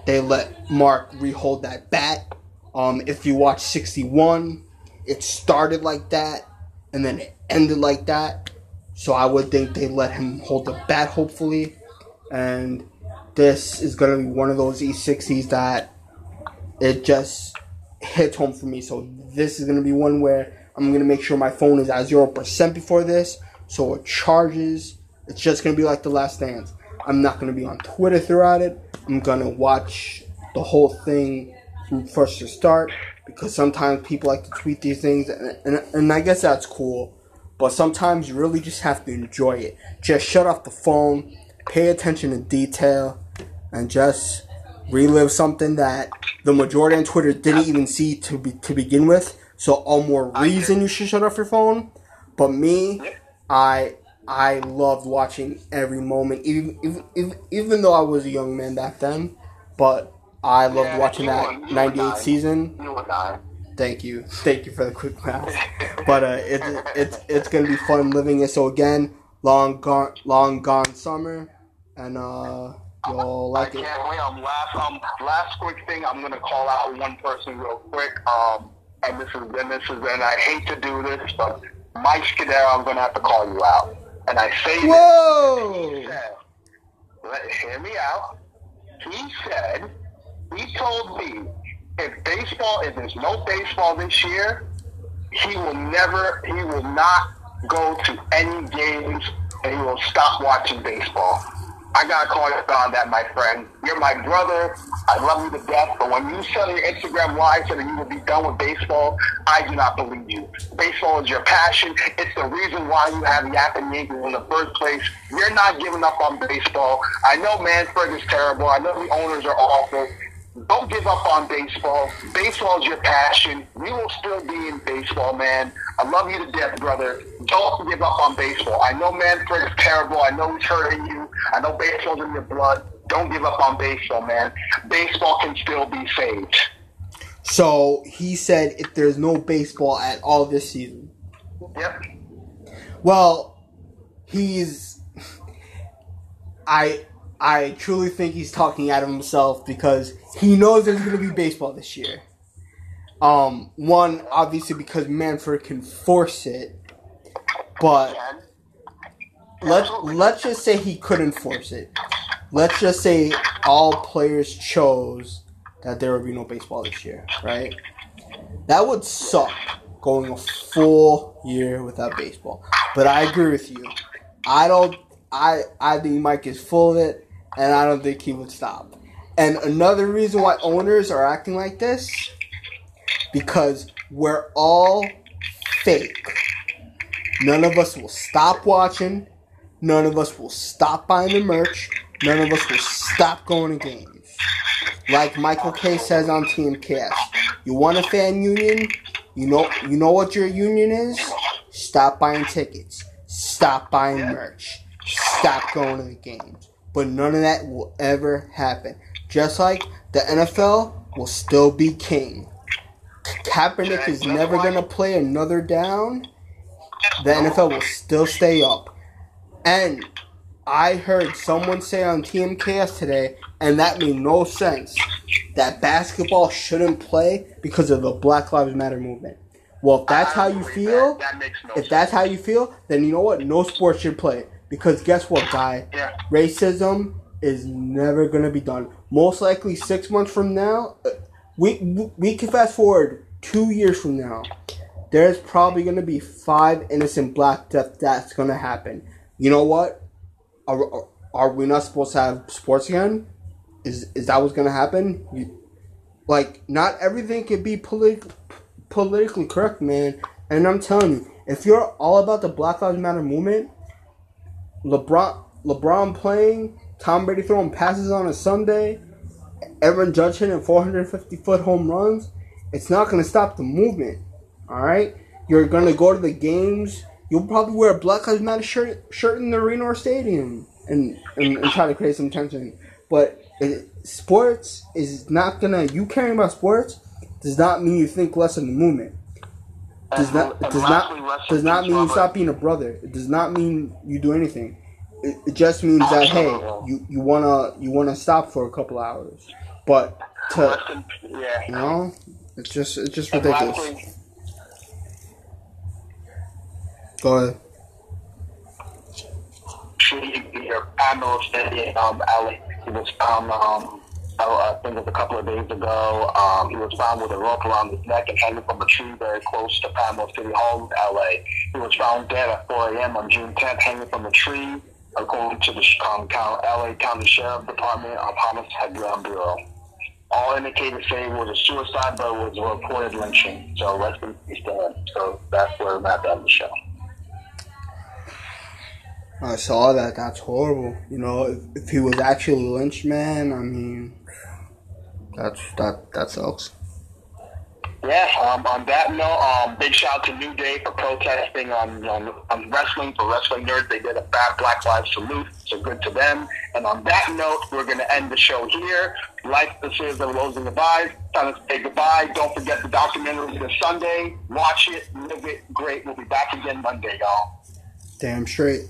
they let Mark rehold that bat. Um, if you watch sixty one, it started like that and then it ended like that. So I would think they let him hold the bat hopefully, and this is gonna be one of those E sixties that it just hits home for me. So this is gonna be one where I'm gonna make sure my phone is at zero percent before this, so it charges. It's just gonna be like the last dance. I'm not gonna be on Twitter throughout it. I'm gonna watch the whole thing from first to start because sometimes people like to tweet these things, and, and, and I guess that's cool. But sometimes you really just have to enjoy it. Just shut off the phone, pay attention to detail, and just relive something that the majority on Twitter didn't even see to be to begin with. So all more reason you should shut off your phone. But me, I I loved watching every moment, even even even, even though I was a young man back then. But I loved Yeah, watching that were- '98 nine. season. You and I. Thank you, thank you for the quick math. But uh, it's it's it's gonna be fun living it. So again, long gone, long gone summer, and uh, you'll like I it. can't wait. Um, last um, last quick thing, I'm gonna call out one person real quick. Um, and this is and this is and I hate to do this, but Mike Scudero, I'm gonna have to call you out. And I say Whoa. this. Whoa! said, let, hear me out. He said, he told me, if baseball, if there's no baseball this year, he will never, he will not go to any games and he will stop watching baseball. I gotta call you on that, my friend. You're my brother. I love you to death. But when you on your Instagram live said that you will be done with baseball, I do not believe you. Baseball is your passion. It's the reason why you have Yap and Yankees in the first place. You're not giving up on baseball. I know Manfred is terrible. I know the owners are awful. Don't give up on baseball. Baseball is your passion. We will still be in baseball, man. I love you to death, brother. Don't give up on baseball. I know Manfred is terrible. I know he's hurting you. I know baseball's in your blood. Don't give up on baseball, man. Baseball can still be saved. So he said if there's no baseball at all this season. Yep. Well, he's I I truly think he's talking out of himself because he knows there's going to be baseball this year. Um, one obviously because Manfred can force it, but let let's just say he couldn't force it. Let's just say all players chose that there would be no baseball this year, right? That would suck going a full year without baseball. But I agree with you. I don't I I think Mike is full of it and I don't think he would stop. And another reason why owners are acting like this because we're all fake. None of us will stop watching. None of us will stop buying the merch. None of us will stop going to games. Like Michael Kay says on Team TMCast, you want a fan union? You know, you know what your union is? Stop buying tickets. Stop buying merch. Stop going to the games. But none of that will ever happen. Just like the NFL will still be king. Kaepernick is never going to play another down. The NFL will still stay up. And I heard someone say on TMKS today, and that made no sense, that basketball shouldn't play because of the Black Lives Matter movement. Well, if that's how you feel, if that's how you feel, then you know what? No sport should play. Because guess what, guy? Yeah. Racism is never going to be done. Most likely six months from now, uh, we, we can fast forward two years from now. There's probably going to be five innocent black deaths that's going to happen. You know what? are, are, are we not supposed to have sports again? Is is that what's gonna happen? You, like, not everything can be polit- politically correct, man. And I'm telling you, if you're all about the Black Lives Matter movement, LeBron LeBron playing, Tom Brady throwing passes on a Sunday, Aaron Judge hitting 450 foot home runs, it's not gonna stop the movement. All right, you're gonna go to the games. You'll probably wear a Black Lives Matter shirt shirt in the arena or stadium and, and, and try to create some tension. But it, sports is not gonna. You caring about sports does not mean you think less of the movement. Does not does not does not mean you stop being a brother. It does not mean you do anything. It, it just means that hey, you, you wanna you wanna stop for a couple hours, but to yeah. you know, it's just it's just ridiculous. lastly, Go ahead. shooting near Admiral Stadium, um, LA. He was found, um, I I think it was a couple of days ago. Um, he was found with a rope around his neck and hanging from a tree very close to Palmdale City Hall in LA. He was found dead at 4 a.m. on June 10th, hanging from a tree, according to the um, County, LA County Sheriff Department of Homicide Bureau. All indicators say it was a suicide, but it was a reported lynching. So in peace to. So that's where I'm at on the show. I saw that. That's horrible. You know, if, if he was actually lynched, man, I mean, that's that that sucks. Yeah, um, on that note, um, big shout out to New Day for protesting on, on, on wrestling. For wrestling nerds, they did a bad Black Lives salute, so good to them. And on that note, we're going to end the show here. Like the series of Rose and Goodbyes. Time to say goodbye. Don't forget the documentary this Sunday. Watch it, live it, great. We'll be back again Monday, y'all. Damn straight.